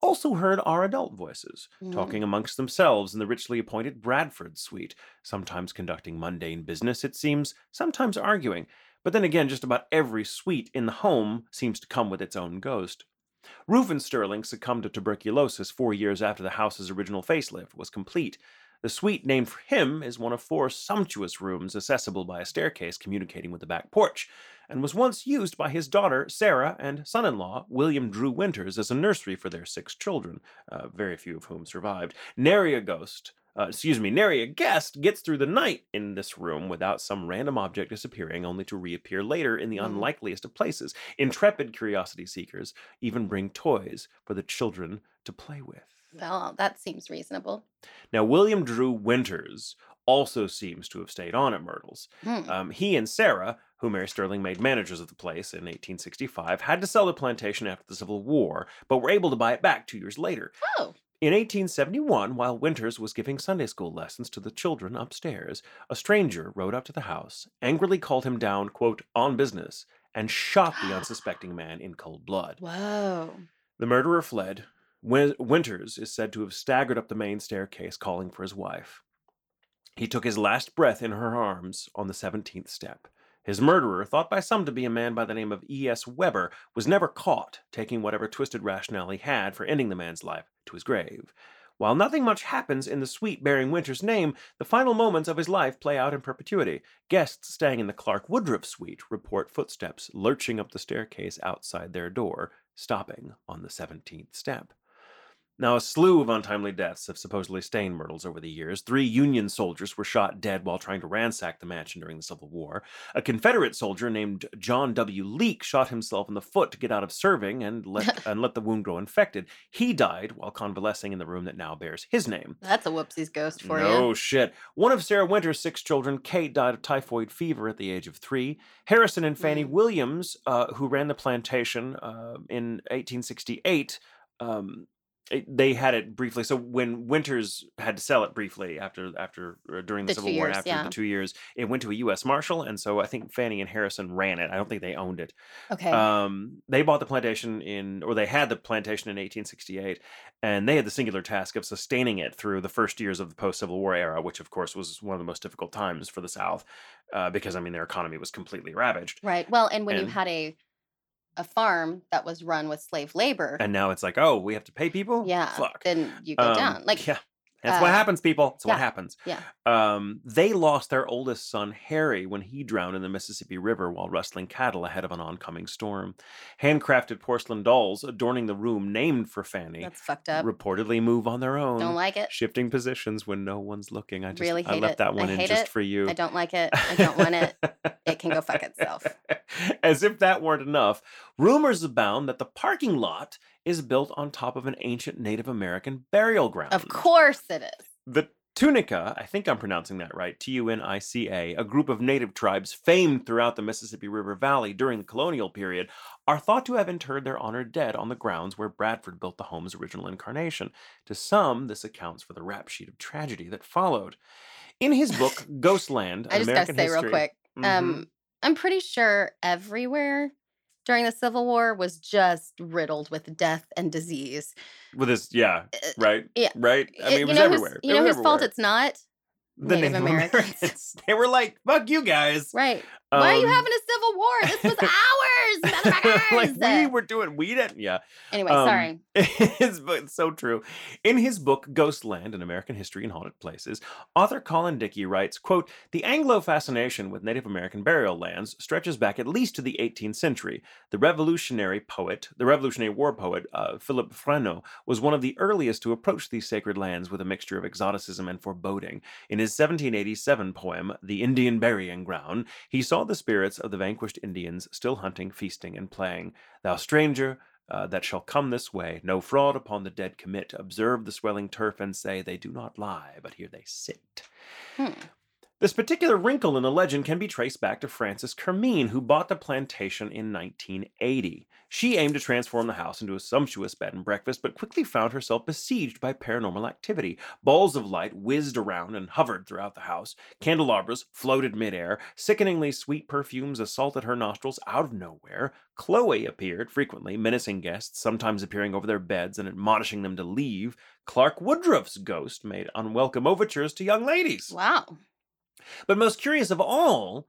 Also heard are adult voices, Mm. talking amongst themselves in the richly appointed Bradford suite, sometimes conducting mundane business, it seems, sometimes arguing. But then again, just about every suite in the home seems to come with its own ghost. Ruffin Stirling succumbed to tuberculosis four years after the house's original facelift was complete. The suite named for him is one of four sumptuous rooms accessible by a staircase communicating with the back porch, and was once used by his daughter, Sarah, and son in law, William Drew Winters, as a nursery for their six children, uh, very few of whom survived. Nary a ghost, uh, excuse me, nary a guest gets through the night in this room without some random object disappearing, only to reappear later in the Mhm. unlikeliest of places. Intrepid curiosity seekers even bring toys for the children to play with. Well, that seems reasonable. Now, William Drew Winters also seems to have stayed on at Myrtles. Hmm. Um, he and Sarah, who Mary Stirling made managers of the place in 1865, had to sell the plantation after the Civil War, but were able to buy it back two years later. Oh, In 1871, while Winters was giving Sunday school lessons to the children upstairs, a stranger rode up to the house, angrily called him down, quote, on business, and shot the [gasps] unsuspecting man in cold blood. whoa. The murderer fled. Win- Winters is said to have staggered up the main staircase calling for his wife. He took his last breath in her arms on the 17th step. His murderer, thought by some to be a man by the name of E.S. Weber, was never caught, taking whatever twisted rationale he had for ending the man's life to his grave. While nothing much happens in the suite bearing Winter's name, the final moments of his life play out in perpetuity. Guests staying in the Clark Woodruff suite report footsteps lurching up the staircase outside their door, stopping on the 17th step. Now, a slew of untimely deaths have supposedly stained Myrtles over the years. Three Union soldiers were shot dead while trying to ransack the mansion during the Civil War. A Confederate soldier named John W. Leake shot himself in the foot to get out of serving and let, [laughs] and let the wound grow infected. He died while convalescing in the room that now bears his name. That's a whoopsies ghost for no you. Oh, shit. One of Sarah Winter's six children, Kate, died of typhoid fever at the age of three. Harrison and Fanny Mm. Williams, uh, who ran the plantation uh, in 1868, um, it- they had it briefly. So when Winters had to sell it briefly after after uh, during the, The Civil War, years, after yeah. the two years, it went to a U.S. Marshal, and so I think Fanny and Harrison ran it. I don't think they owned it. Okay. Um, they bought the plantation in, or they had the plantation in 1868, and they had the singular task of sustaining it through the first years of the post Civil War era, which of course was one of the most difficult times for the South, uh, because I mean their economy was completely ravaged. right. Well, and when you had a a farm that was run with slave labor, And now it's like, oh, we have to pay people. yeah, fuck. then you go Um, down. Like, yeah. That's what uh, happens, people. That's what happens. yeah. Um, they lost their oldest son, Harry, when he drowned in the Mississippi River while rustling cattle ahead of an oncoming storm. Handcrafted porcelain dolls adorning the room named for Fanny that's fucked up. reportedly move on their own, Don't like it. shifting positions when no one's looking. I just Really I left it. that I one in just it. for you. I don't like it. I don't want it. It can go fuck itself. [laughs] As if that weren't enough, rumors abound that the parking lot is built on top of an ancient Native American burial ground. Of course it is. The Tunica, I think I'm pronouncing that right, T U N I C A, a group of native tribes famed throughout the Mississippi River Valley during the colonial period, are thought to have interred their honored dead on the grounds where Bradford built the home's original incarnation. To some, this accounts for the rap sheet of tragedy that followed. In his book, [laughs] Ghostland, I just American gotta say History, real quick. Mhm. Um, I'm pretty sure everywhere during the Civil War was just riddled with death and disease. with his, yeah, Uh, right, yeah. right. I mean, it you was everywhere. You know was whose fault it's not? the Native Native Americans. Americans. [laughs] they were like, "Fuck you guys." Right. Why are you Um, having a civil war? This was [laughs] ours. motherfuckers. [laughs] like we were doing, we didn't. Yeah. anyway, Um, sorry. [laughs] It's, it's so true. In his book Ghostland: An American History in Haunted Places, author Colin Dickey writes, quote, "The Anglo fascination with Native American burial lands stretches back at least to the 18th century. The Revolutionary poet, the Revolutionary War poet uh, Philip Freneau, was one of the earliest to approach these sacred lands with a mixture of exoticism and foreboding. In his 1787 poem, The Indian Burying Ground, he saw the spirits of the vanquished Indians still hunting, feasting, and playing. Thou stranger, uh, that shall come this way, no fraud upon the dead commit. Observe the swelling turf and say, They do not lie, but here they sit. Hmm. This particular wrinkle in the legend can be traced back to Frances Kermeen, who bought the plantation in 1980. She aimed to transform the house into a sumptuous bed and breakfast, but quickly found herself besieged by paranormal activity. Balls of light whizzed around and hovered throughout the house. Candelabras floated midair. Sickeningly sweet perfumes assaulted her nostrils out of nowhere. Chloe appeared frequently, menacing guests, sometimes appearing over their beds and admonishing them to leave. Clark Woodruff's ghost made unwelcome overtures to young ladies. Wow. But most curious of all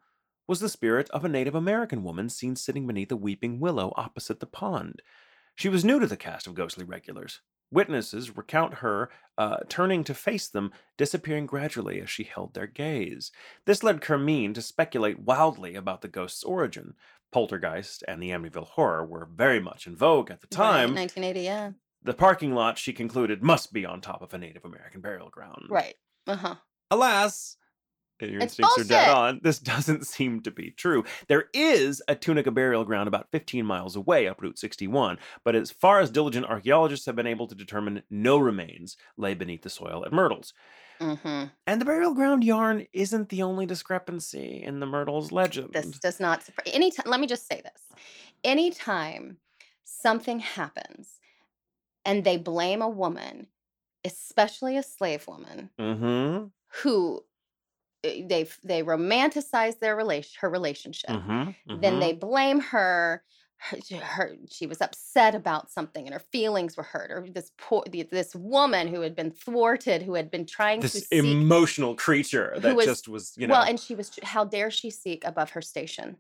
was the spirit of a Native American woman seen sitting beneath a weeping willow opposite the pond. She was new to the cast of ghostly regulars. Witnesses recount her uh, turning to face them, disappearing gradually as she held their gaze. This led Kermeen to speculate wildly about the ghost's origin. Poltergeist and the Amityville Horror were very much in vogue at the time. Right, 1980, yeah. The parking lot, she concluded, must be on top of a Native American burial ground. Right. Uh huh. Alas, your It's instincts are dead on. This [laughs] doesn't seem to be true. There is a Tunica burial ground about 15 miles away up Route 61, but as far as diligent archaeologists have been able to determine, no remains lay beneath the soil at Myrtles. Mm-hmm. And the burial ground yarn isn't the only discrepancy in the Myrtles legend. This does not surprise. Anytime, let me just say this. Anytime something happens and they blame a woman, especially a slave woman, Mm-hmm. who they they romanticize their relation her relationship Mm-hmm. then they blame her her, her she was upset about something and her feelings were hurt or this poor this woman who had been thwarted who had been trying to this seek emotional creature that was- just was, you know. well and she was how dare she seek above her station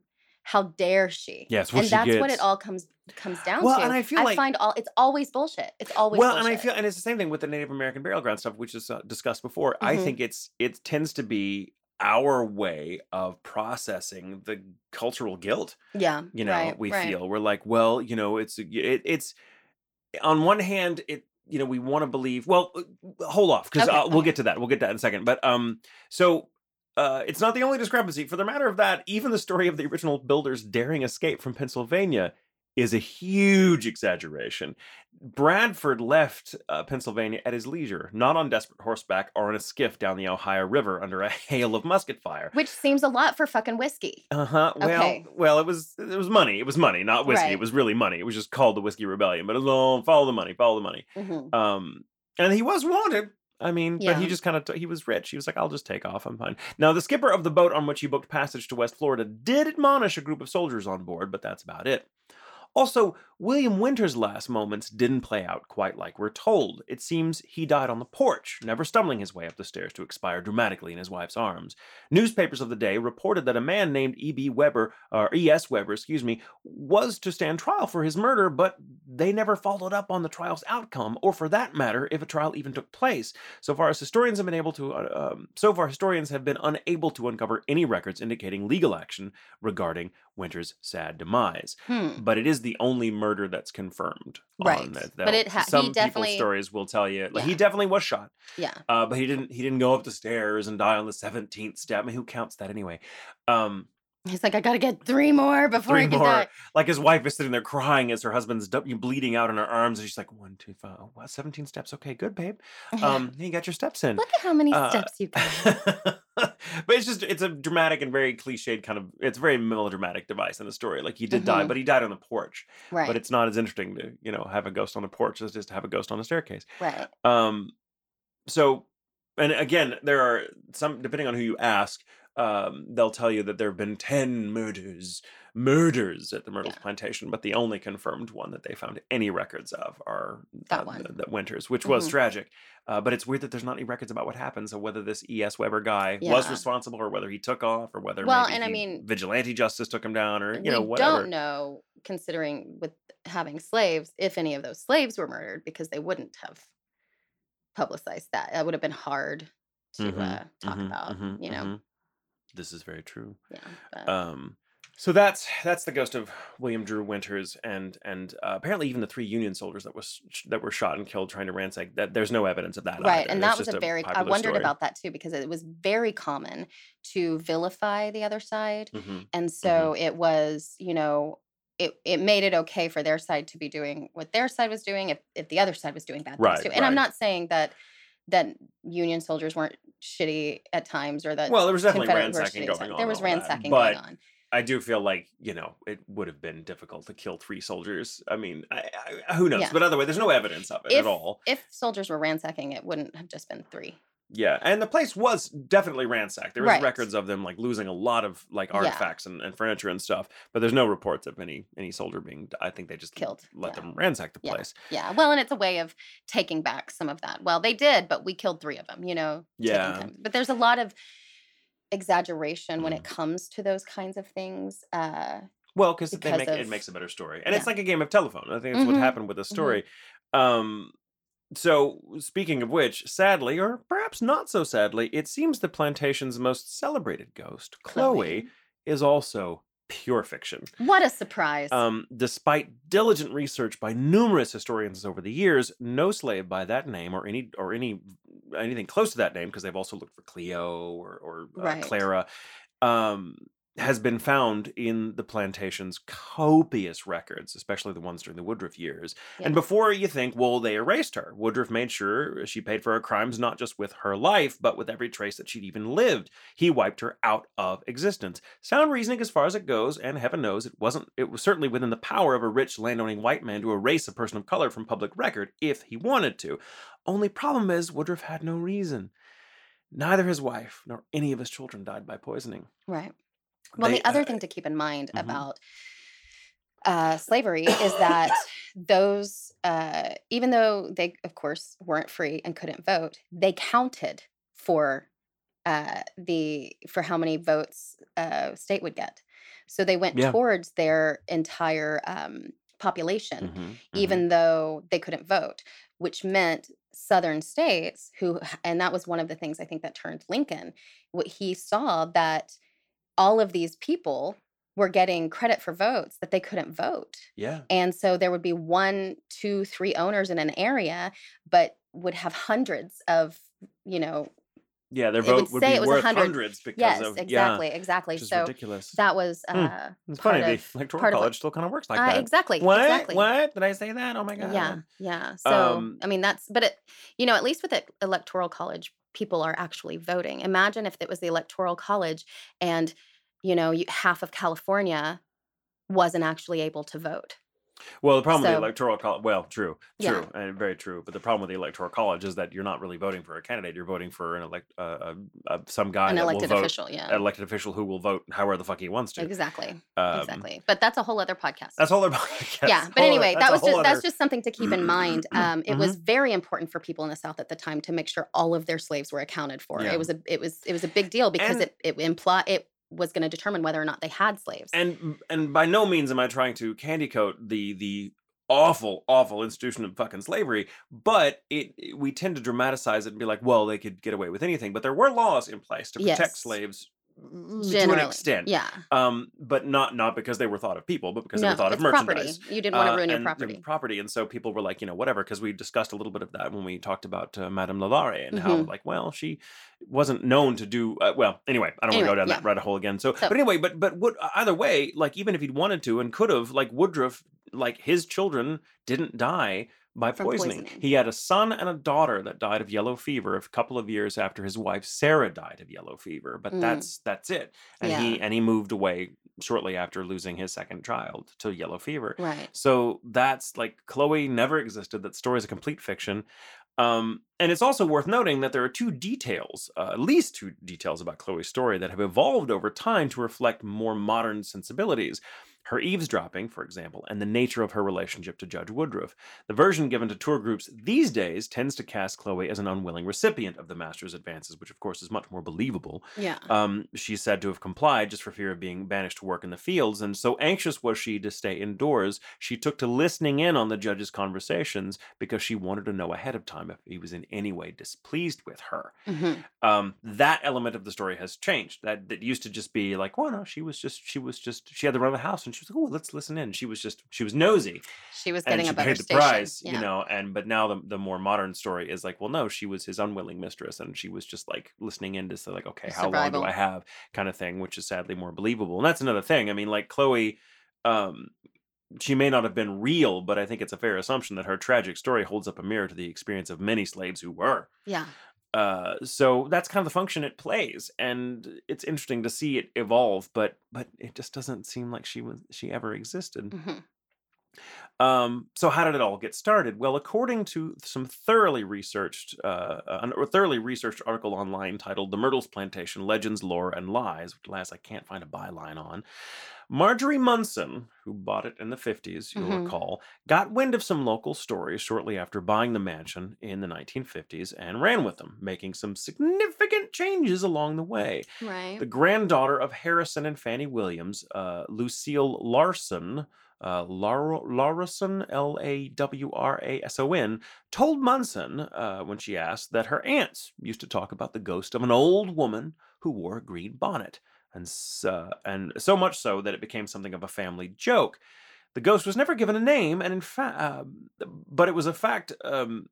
how dare she Yes, and that's what it all comes comes down Well, to and I feel like- find all it's always bullshit it's always well, bullshit. and I feel, and it's the same thing with the Native American burial ground stuff, which is uh, discussed before. I Mhm. think it's it tends to be our way of processing the cultural guilt. yeah You know, right, we right. feel we're like, well, you know, it's it, it's on one hand, it you know, we want to believe. Well, uh, hold off because Okay, uh, we'll get to that. We'll get to that in a second. But um, so. Uh, it's not the only discrepancy. For the matter of that, even the story of the original builders daring escape from Pennsylvania is a huge exaggeration. Bradford left uh, Pennsylvania at his leisure, not on desperate horseback or in a skiff down the Ohio River under a [laughs] hail of musket fire. which seems a lot for fucking whiskey Uh huh. Well, Okay. well, it was it was money. It was money, not whiskey. It was really money. It was just called the Whiskey Rebellion. But it was all follow the money, follow the money. Mhm. Um, and he was wanted. I mean, but he just kind of he was rich. He was like, "I'll just take off. I'm fine." Now, the skipper of the boat on which he booked passage to West Florida did admonish a group of soldiers on board, but that's about it. Also, William Winter's last moments didn't play out quite like we're told. It seems he died on the porch, never stumbling his way up the stairs to expire dramatically in his wife's arms. Newspapers of the day reported that a man named E.B. Weber, or E.S. Weber, excuse me, was to stand trial for his murder, but they never followed up on the trial's outcome, or for that matter, if a trial even took place. So far as historians have been able to, uh, um, so far historians have been unable to uncover any records indicating legal action regarding Winter's sad demise. Hmm. But it is the only murder that's confirmed. on Right. that- But it ha- some people's stories will tell you like he definitely was shot, yeah uh, but he didn't. He didn't go up the stairs and die on the seventeenth step. I mean, who counts that anyway? Um, he's like i gotta get three more before three i can more. die Like his wife is sitting there crying as her husband's bleeding out in her arms, and she's like, "One, two, five, oh, wow, seventeen steps. Okay, good, babe. Um, you got your steps in." look at how many uh, steps you [laughs] got but it's just it's a dramatic and very cliched kind of it's a very melodramatic device in the story. Like he did die, Mhm. but he died on the porch. right But it's not as interesting to you know have a ghost on the porch as just to have a ghost on the staircase. right Um, so, and again, there are some depending on who you ask. Um, they'll tell you that there have been ten murders, murders at the Myrtles Yeah. plantation, but the only confirmed one that they found any records of are That uh, one. the, the Winters, which was Mhm. tragic. Uh, but it's weird that there's not any records about what happened. So whether this E.S. Weber guy was responsible, or whether he took off, or whether Well, and I mean, vigilante justice took him down, or you know whatever. don't know considering with having slaves, if any of those slaves were murdered, because they wouldn't have publicized that. That would have been hard to Mhm, uh, talk mhm, about, mhm, you know. This is very true. Yeah. But, Um, so that's that's the ghost of William Drew Winters, and and uh, apparently even the three Union soldiers that was that were shot and killed trying to ransack. That there's no evidence of that. right, either. and that was a very. I wondered story. about that too because it was very common to vilify the other side, Mhm. and so it was, you know. It, it made it okay for their side to be doing what their side was doing if, if the other side was doing bad Right, things too. And I'm not saying that that Union soldiers weren't shitty at times or that Well, there was definitely Confederate ransacking going on. There was that, ransacking but going on. I do feel like you know it would have been difficult to kill three soldiers. I mean, I, I, who knows? Yeah. But other way, there's no evidence of it If- at all. If soldiers were ransacking, it wouldn't have just been three. Yeah, and the place was definitely ransacked. There was Right. records of them like losing a lot of like Yeah. artifacts and, and furniture and stuff, but there's no reports of any any soldier being. I think they just Killed, let yeah. them ransack the Yeah. place. Yeah. Well, and it's a way of taking back some of that. Well, they did, but we killed three of them, you know. Yeah. But there's a lot of exaggeration when Mm. it comes to those kinds of things. Uh, Well, because make it makes a better story, and it's like a game of telephone. I think that's what Mhm, happened with the mhm. story. Um, so speaking of which, sadly, or perhaps not so sadly, it seems the plantation's most celebrated ghost, Chloe, is also pure fiction. What a surprise. Um, despite diligent research by numerous historians over the years, no slave by that name or any or any anything close to that name, because they've also looked for Cleo or, or uh, Right. Clara, um, has been found in the plantation's copious records, especially the ones during the Woodruff years. And before you think, well, they erased her, Woodruff made sure she paid for her crimes not just with her life, but with every trace that she'd even lived. He wiped her out of existence. Sound reasoning as far as it goes, and heaven knows it wasn't it was certainly within the power of a rich landowning white man to erase a person of color from public record if he wanted to. Only problem is Woodruff had no reason. Neither his wife nor any of his children died by poisoning. right. Well, They, the other uh, thing to keep in mind mhm. about uh, slavery is that [coughs] those, uh, even though they, of course, weren't free and couldn't vote, they counted for uh, the for how many votes a state would get. So they went Yeah. towards their entire um, population, Mhm, mhm. even though they couldn't vote, which meant southern states who and that was one of the things I think that turned Lincoln. What he saw that all of these people were getting credit for votes that they couldn't vote. yeah. And so there would be one, two, three owners in an area, but would have hundreds of, you know, Yeah, their it would vote would say be it was worth 100 hundreds because yes, of exactly, yeah, exactly. So ridiculous. that was Hmm. uh, it's part funny of the electoral part of what- college still kind of works like uh, that. exactly, What? exactly. What? Did I say that? Oh my god. Yeah, yeah. So Um, I mean, that's but it, you know, at least with the electoral college, people are actually voting. Imagine if it was the electoral college, and you know, half of California wasn't actually able to vote. Well, the problem with the electoral college, well, true, Yeah. true, and very true. But the problem with the electoral college is that you're not really voting for a candidate; you're voting for an elect, uh, uh, some guy An elected will vote, official, yeah, an elected official who will vote however the fuck he wants to. exactly, Um, exactly. But that's a whole other podcast. That's all [laughs] about. yeah but anyway that was just that's just something to keep in mind [clears throat] um, it Mm-hmm. was very important for people in the south at the time to make sure all of their slaves were accounted for Yeah. it was a it was it was a big deal because And- it it imply it was going to determine whether or not they had slaves and and by no means am I trying to candy coat the the awful awful institution of fucking slavery but it, it- we tend to dramatize it and be like well they could get away with anything but there were laws in place to protect Yes. slaves mm, to an extent. yeah. Um but not not because they were thought of people but because they were thought of it's property. merchandise. You didn't want Uh, to ruin your and- property and property. and so people were like you know whatever because we discussed a little bit of that when we talked about uh, madame lalaurie and how Mhm. like well she wasn't known to do uh, well anyway i don't want to go down yeah. that rabbit hole again. So, So- but anyway but but would either way like even if he'd wanted to and could have like woodruff like his children didn't die by poisoning. poisoning. He had a son and a daughter that died of yellow fever a couple of years after his wife Sarah died of yellow fever, but Mm. that's that's it. And he and he moved away shortly after losing his second child to yellow fever. right So that's like Chloe never existed. That story is a complete fiction. Um, and it's also worth noting that there are two details, uh, at least two details about Chloe's story that have evolved over time to reflect more modern sensibilities. Her eavesdropping, for example, and the nature of her relationship to Judge Woodruff. The version given to tour groups these days tends to cast Chloe as an unwilling recipient of the master's advances, which of course is much more believable. Yeah. Um, she's said to have complied just for fear of being banished to work in the fields, and so anxious was she to stay indoors, she took to listening in on the judge's conversations because she wanted to know ahead of time if he was in any way displeased with her. hmm Um, that element of the story has changed. That that used to just be like, well, no, she was just she was just she had the run of the house, and she was like, oh, let's listen in. She was just she was nosy, She was and getting she a better paid the station. price, yeah. you know. And but now the the more modern story is like, well, no, she was his unwilling mistress, and she was just like listening in to say like, okay, how long do I have, kind of thing, which is sadly more believable. And that's another thing. I mean, like Chloe, um, she may not have been real, but I think it's a fair assumption that her tragic story holds up a mirror to the experience of many slaves who were. Yeah. Uh, so that's kind of the function it plays, and it's interesting to see it evolve. But but it just doesn't seem like she was she ever existed. hmm Um, so how did it all get started? Well, according to some thoroughly researched, uh, an- a thoroughly researched article online titled "The Myrtles Plantation: Legends, Lore, and Lies," which last I can't find a byline on. Marjorie Munson, who bought it in the 50s, you'll Mhm. recall, got wind of some local stories shortly after buying the mansion in the 1950s and ran with them, making some significant changes along the way. Right. The granddaughter of Harrison and Fannie Williams, uh, Lucille Lawrason, uh, Lar- Lawrason, L A W R A S O N, told Munson uh, when she asked that her aunts used to talk about the ghost of an old woman who wore a green bonnet, and so, and so much so that it became something of a family joke. The ghost was never given a name, and in fact, uh, but it was a fact. Um,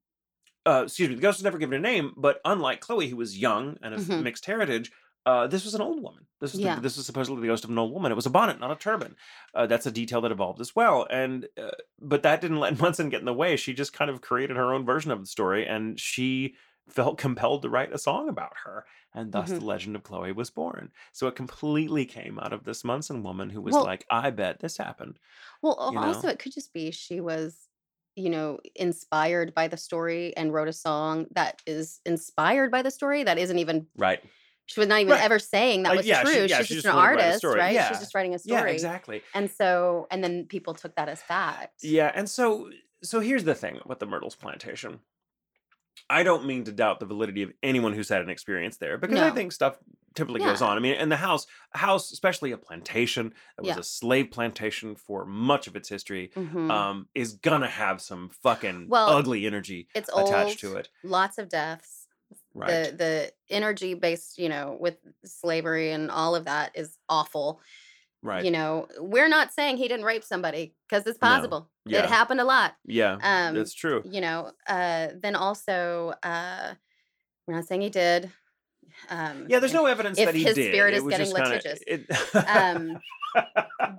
uh, excuse me, the ghost was never given a name, but unlike Chloe, who was young and of Mhm. mixed heritage, uh, this was an old woman. This was Yeah. the, this was supposedly the ghost of an old woman. It was a bonnet, not a turban. Uh, that's a detail that evolved as well. And uh, but that didn't let [laughs] Munson get in the way. She just kind of created her own version of the story, and she felt compelled to write a song about her, and thus Mhm. the legend of Chloe was born. So it completely came out of this Munson woman who was Well- like, "I bet this happened." Well, you also know? it could just be she was, you know, inspired by the story and wrote a song that is inspired by the story that isn't even Right. she was not even Right. ever saying that Uh, was yeah, she- true. yeah, She's she just just an wanted to write a artist, right? Yeah. She's just writing a Yeah, story. exactly. And so and then people took that as fact. Yeah, and so so here's the thing with the Myrtles plantation. I don't mean to doubt the validity of anyone who's had an experience there because I think stuff typically goes on. I mean, in the house, house, especially a plantation that was Yeah. a slave plantation for much of its history, Mhm. um, is gonna have some fucking Well, ugly energy it's attached old, to it. lots of deaths. Right. The the energy based, you know, with slavery and all of that is awful. Right. You know, we're not saying he didn't rape somebody because it's possible. No. Yeah. It happened a lot. yeah, Um, that's true. you know uh then also uh we're not saying he did um Yeah, there's no evidence that he his did. spirit It is getting just kinda- litigious. it- Um, [laughs]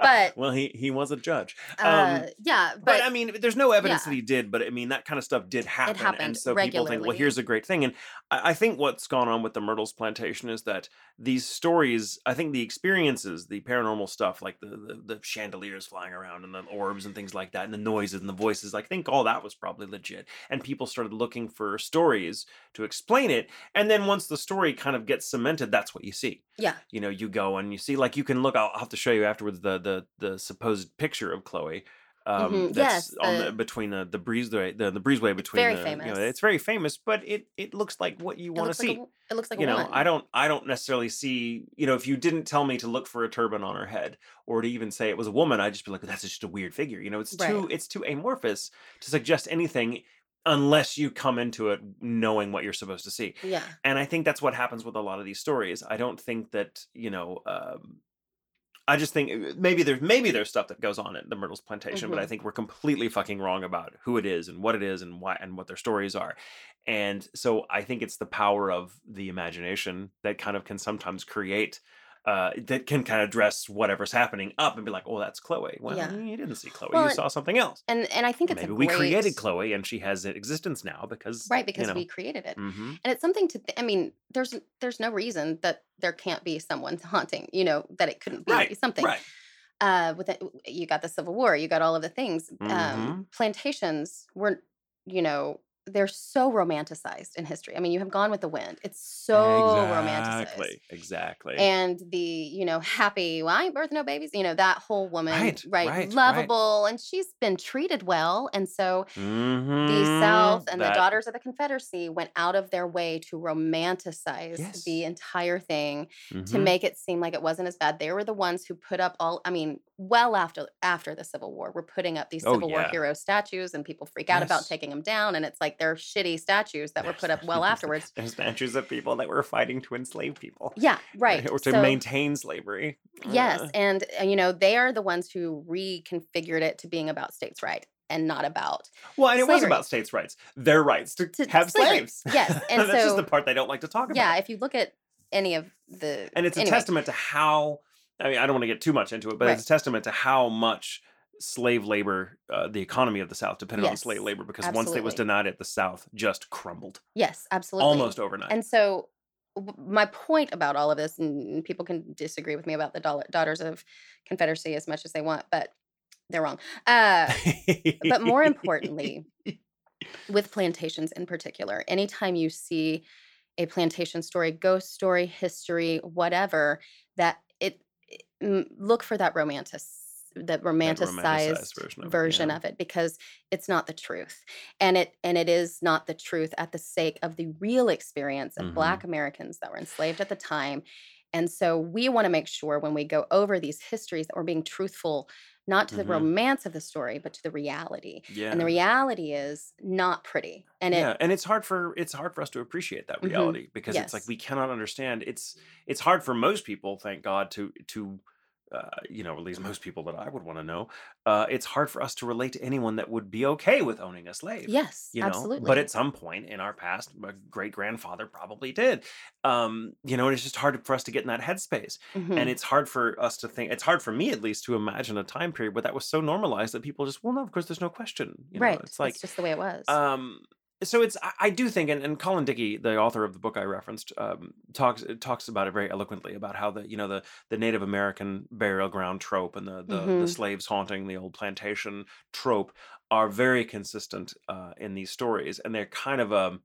but- well, he he was a judge. Um, uh yeah but, but, I mean, there's no evidence yeah. that he did, but I mean, that kind of stuff did happen. and happened so people think, well, here's a great thing. And I, I think what's gone on with the Myrtles plantation is that these stories, I think the experiences, the paranormal stuff, like the, the, the chandeliers flying around and the orbs and things like that, and the noises and the voices, I think all that was probably legit. And people started looking for stories to explain it. And then once the story kind of gets cemented, that's what you see yeah you know you go and you see like you can look i'll, have to show you afterwards the the the supposed picture of chloe um Mhm, that's yes, on the the- between the the breezeway the, the breezeway between very the, you know, famous. it's very famous but it it looks like what you want to see like a, it looks like you a know woman. i don't i don't necessarily see you know if you didn't tell me to look for a turban on her head or to even say it was a woman i'd just be like that's just a weird figure you know it's too it's too amorphous to suggest anything unless you come into it knowing what you're supposed to see. Yeah. And i think that's what happens with a lot of these stories. I don't think that you know um, i just think uh, maybe there's maybe there's stuff that goes on at the myrtles plantation but i Mhm. think we're completely fucking wrong about who it is and what it is and why and what their stories are. And so i think it's the power of the imagination that kind of can sometimes create uh, that can kind of dress whatever's happening up and be like, "Oh, that's Chloe." Well, Yeah. you didn't see Chloe; Well, you saw something else. and and i think it's Maybe we created Chloe, and she has an existence now because right because you know, we created it mhm. and it's something to th- i mean there's there's no reason that there can't be someone haunting you know that it couldn't be right, something right. uh with it, you got the civil war you got all of the things Mhm. um plantations weren't you know they're so romanticized in history. I mean, you have Gone with the Wind. It's so romanticized. Exactly. Exactly. And the, you know, happy, well, I ain't birth no babies, you know, that whole woman, Right, right, right. lovable, and she's been treated well. And so the Mhm, South and that- the Daughters of the Confederacy went out of their way to romanticize Yes. the entire thing to mhm. make it seem like it wasn't as bad. They were the ones who put up all I mean, well after after the Civil War, we're putting up these Oh, Civil War hero statues and people freak out about taking them down and it's like they're shitty statues that were put up well there's- afterwards. There's statues of people that were fighting to enslave people. Yeah, [laughs] right. Or to So- maintain slavery. Yes, Uh, and uh, you know, they are the ones who reconfigured it to being about states' right and not about Well, and it was slavery. about states' rights, their rights to, To have slavery. slaves. Yes, [laughs] and that's just the part they don't like to talk about. Yeah, if you look at any of the and it's a testament to how i mean i don't want to get too much into it but it's a testament to how much slave labor uh, the economy of the south depended on slave labor because once it was denied it the south just crumbled. Yes, absolutely. almost overnight. And so, w- my point about all of this, and people can disagree with me about the Daughters of Confederacy as much as they want, but they're wrong. Uh, but more importantly, with plantations in particular, anytime you see a plantation story, ghost story, history, whatever, that it, look for that romantic, that romanticized romanticized version of it, version yeah. of it because it's not the truth and it and it is not the truth at the sake of the real experience of Mhm. black americans that were enslaved at the time and so we want to make sure when we go over these histories that we're being truthful not to the Mhm. romance of the story but to the reality yeah and the reality is not pretty and it yeah and it's hard for it's hard for us to appreciate that Mhm. reality because it's like we cannot understand it's it's hard for most people thank god to to uh, you know, at least most people that I would want to know, uh, it's hard for us to relate to anyone that would be okay with owning a slave. yes you know absolutely but at some point in our past my great grandfather probably did um you know and it's just hard for us to get in that headspace Mhm. and it's hard for us to think it's hard for me at least to imagine a time period where that was so normalized that people just well no of course there's no question you know right it's like just the way it was um so it's I, I do think and, and colin dickey the author of the book i referenced um talks talks about it very eloquently about how the you know the the native american burial ground trope and the the, the Mhm. slaves haunting the old plantation trope are very consistent uh, in these stories and they're kind of um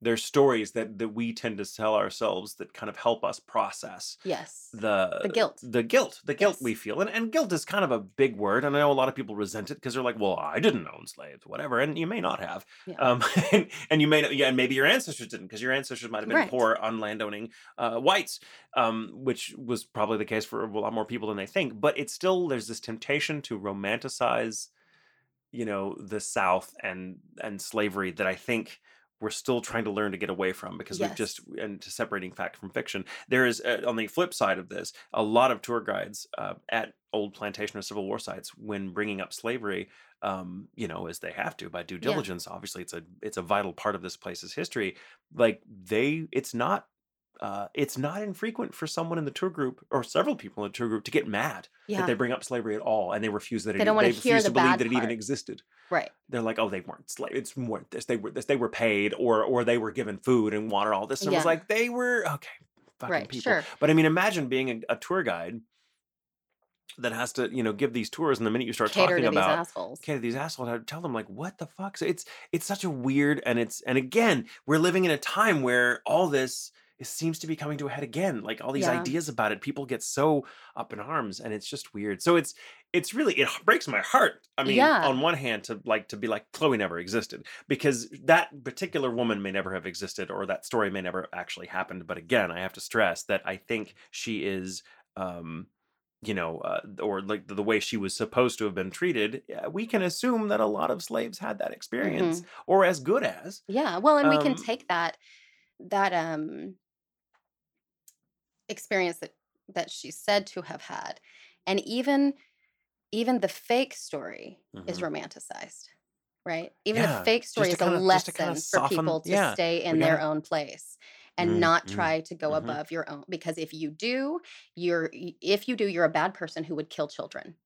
they're stories that that we tend to tell ourselves that kind of help us process yes the The guilt. the guilt the guilt Yes. we feel and, and guilt is kind of a big word and i know a lot of people resent it because they're like well i didn't own slaves whatever and you may not have Yeah. um [laughs] and, and you may not yeah and maybe your ancestors didn't because your ancestors might have been Right. poor unlandowning uh whites um which was probably the case for a lot more people than they think but it's still there's this temptation to romanticize you know the south and and slavery that i think we're still trying to learn to get away from because we've just and to separating fact from fiction there is uh, on the flip side of this a lot of tour guides uh, at old plantation or civil war sites when bringing up slavery um you know as they have to by due Yeah. diligence obviously it's a it's a vital part of this place's history like they it's not uh, it's not infrequent for someone in the tour group or several people in the tour group to get mad yeah that they bring up slavery at all and they refuse that They it, don't wanna they hear refuse the to believe that it even existed right they're like, oh, they weren't slave. It's more this. They were this. They were paid, or or they were given food and water. All this. And it was like they were okay. Fucking right people. sure But I mean, imagine being a, a tour guide that has to, you know, give these tours, and the minute you start cater talking to these about assholes okay, these assholes, I tell them like, what the fuck? So it's it's such a weird, and it's and again, we're living in a time where all this. It seems to be coming to a head again. Like all these Yeah. ideas about it, people get so up in arms, and it's just weird. So it's it's really it breaks my heart. I mean, Yeah. on one hand, to like to be like Chloe never existed because that particular woman may never have existed, or that story may never actually happened. But again, I have to stress that I think she is, um, you know, uh, or like the, way she was supposed to have been treated. We can assume that a lot of slaves had that experience, or as good as. Yeah, well, and we can Um, take that that um experience that that she's said to have had, and even even the fake story is Mhm. romanticized, right? Even Yeah, the fake story is a just lesson kinda for people to yeah, stay in their own place and Mm, not mm, try to go mhm. above your own. Because if you do, you're if you do, you're a bad person who would kill children.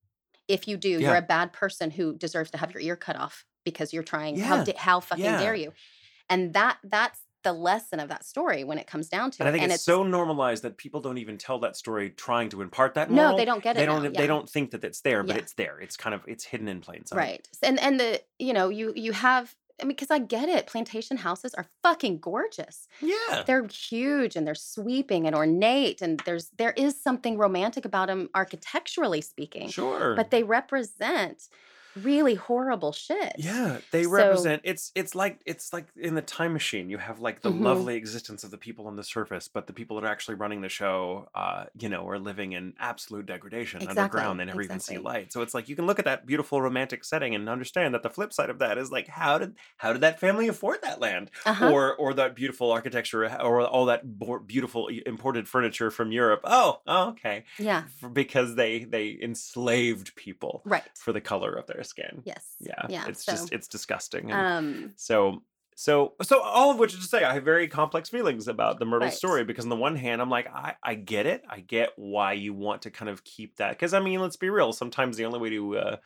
If you do, you're a bad person who deserves to have your ear cut off because you're trying. How Yeah, how fucking yeah. dare you? And that that's the lesson of that story when it comes down to And I it. think and it's, so normalized that people don't even tell that story trying to impart that. no, they don't get it. They don't. now, They yeah. don't think that it's there, but Yeah. it's there. It's kind of it's hidden in plain sight. right and and the you know you you have I mean, because I get it. Plantation houses are fucking gorgeous. Yeah. They're huge and they're sweeping and ornate, and there's there is something romantic about them architecturally speaking. Sure. But they represent really horrible shit. Yeah, they So- represent it's it's like it's like in the time machine. You have like the Mhm. lovely existence of the people on the surface, but the people that are actually running the show, uh, you know, are living in absolute degradation Exactly, underground. They never even see light. So it's like you can look at that beautiful romantic setting and understand that the flip side of that is like how did how did that family afford that land, Uh-huh. or or that beautiful architecture, or all that beautiful imported furniture from Europe? Oh, oh, okay, yeah. Because they they enslaved people Right. for the color of their skin. Yes. Yeah, Yeah. it's so, just it's disgusting. And um so so so all of which is to say, I have very complex feelings about the Myrtle Right. story because on the one hand, I'm like, I I get it, I get why you want to kind of keep that because I mean, let's be real. Sometimes the only way to uh,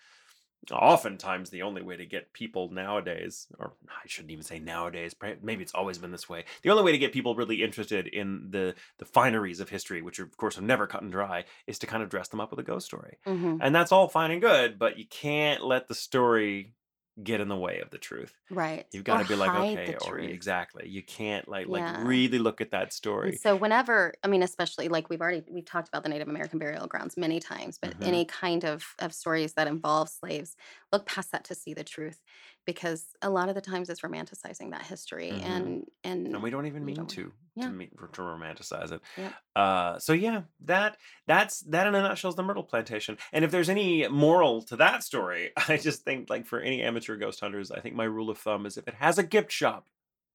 oftentimes the only way to get people nowadays or i shouldn't even say nowadays maybe it's always been this way the only way to get people really interested in the the fineries of history which are, of course are never cut and dry is to kind of dress them up with a ghost story. Mhm, and that's all fine and good but you can't let the story get in the way of the truth Right. you've got Or to be like okay or truth. exactly you can't like like Yeah. really look at that And story so whenever, I mean, especially like we've already we've talked about the Native American burial grounds many times, but Mhm. any kind of of stories that involve slaves, look past that to see the truth, because a lot of the times it's romanticizing that history, Mhm. and and and we don't even mean don't- to yeah. to, mean, to romanticize it. Yep. Uh, so yeah, that that's that in a nutshell is the Myrtle Plantation. And if there's any moral to that story, [laughs] I just think like for any amateur ghost hunters, I think my rule of thumb is if it has a gift shop,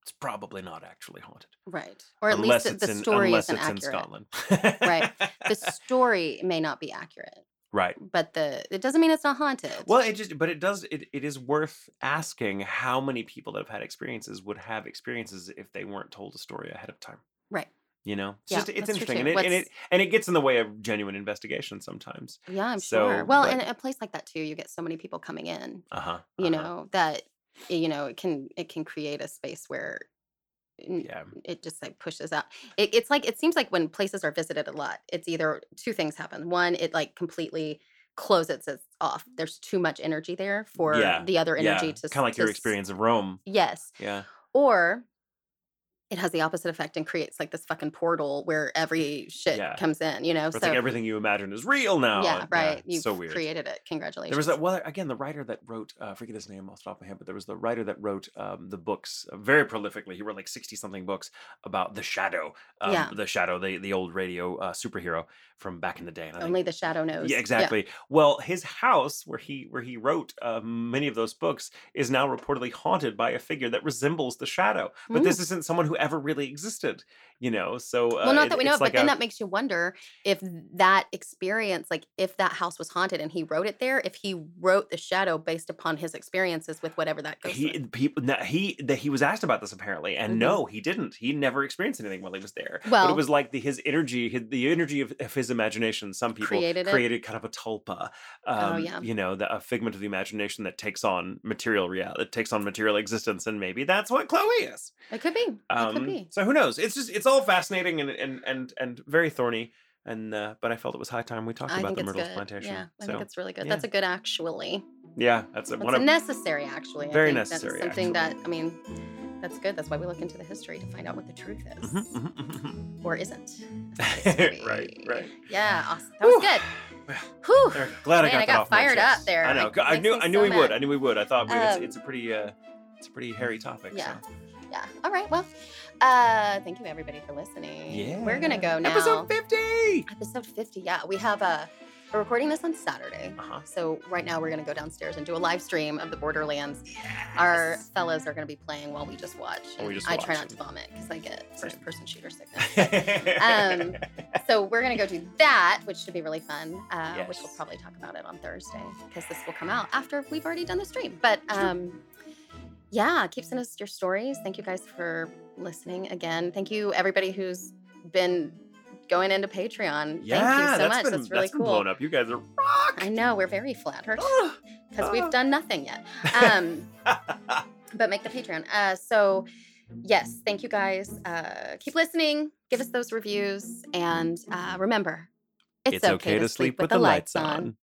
it's probably not actually haunted, right, or at unless least the, in story unless isn't in accurate. Scotland. Right. [laughs] The story may not be accurate, right. but the it doesn't mean it's not haunted. Well, it just but it does it, it is worth asking how many people that have had experiences would have experiences if they weren't told a story ahead of time. right. You know, it's Yeah, just it's interesting, and it, and it and it gets in the way of genuine investigation sometimes. Yeah, I'm So, sure. Well, but- and a place like that too, you get so many people coming in. Uh huh. you know that you know it can it can create a space where Yeah. it just like pushes out it, it's like it seems like when places are visited a lot it's either two things happen one it like completely closes it off there's too much energy there for Yeah, the other energy yeah. to kind of like your to s- experience of Rome. yes Yeah. or it has the opposite effect and creates like this fucking portal where every shit Yeah. comes in you know It's like everything you imagine is real now. yeah right it's you've so weird. created it congratulations There was that well again the writer that wrote uh, I forget his name off the top of my head, but there was the writer that wrote um, the books uh, very prolifically. He wrote like sixty something books about the Shadow, um, Yeah. the Shadow, the the old radio uh, superhero from back in the day. And I think- only the shadow knows yeah, exactly. Well, his house where he where he wrote uh, many of those books is now reportedly haunted by a figure that resembles the Shadow. But this isn't someone who ever really existed, you know. So uh, well not it- that we know like but then that makes you wonder if that experience like if that house was haunted and he wrote it there if he wrote the shadow based upon his experiences with whatever that goes he people no, he that he was asked about this apparently and Mhm. no he didn't he never experienced anything while he was there but Well- it was like the his energy his, the energy of, of his imagination some people Created created kind of a tulpa um, Oh, yeah. you know the, a figment of the imagination that takes on material reality that takes on material existence and maybe that's what chloe is it could be it um, so who knows it's just it's all fascinating and and and, and very thorny and uh, but i felt it was high time we talked i about the myrtles good plantation yeah i so think it's really good yeah. that's a good actually yeah that's a, that's one a of necessary actually I Very necessary, that's something that i mean that's good that's why we look into the history to find out what the truth is Mhm, mhm, mhm, mhm. or isn't [laughs] right right yeah awesome that was Whew. good Well, [sighs] Whew. There, glad Man, I got I got fired up there. I know. Like, I knew. I knew so we would. I knew we would. I thought we, it's, Um, it's a pretty. Uh, it's a pretty hairy topic. yeah. So. Yeah. All right. Well, uh, thank you everybody for listening. Yeah. We're gonna go now. Episode fifty. Episode 50. Yeah. We have a. We're recording this on Saturday. Uh huh. So right now we're gonna go downstairs and do a live stream of the Borderlands. Yes. Our fellas are gonna be playing while we just watch. While we just I try not to vomit because I get first person shooter sickness. [laughs] um, so we're gonna go do that, which should be really fun. Uh, yes. Which we'll probably talk about it on Thursday because this will come out after we've already done the stream. But um, yeah, keep sending us your stories. Thank you guys for listening again. Thank you everybody who's been going into Patreon. yeah, Thank you so that's much. Been, that's really been cool. blown up. You guys are rock. I know we're very flattered Ah, because ah. we've done nothing yet. Um, [laughs] but make the Patreon. Uh, so yes, thank you guys. Uh, keep listening. Give us those reviews, and uh, remember, it's, it's okay to sleep with the lights on.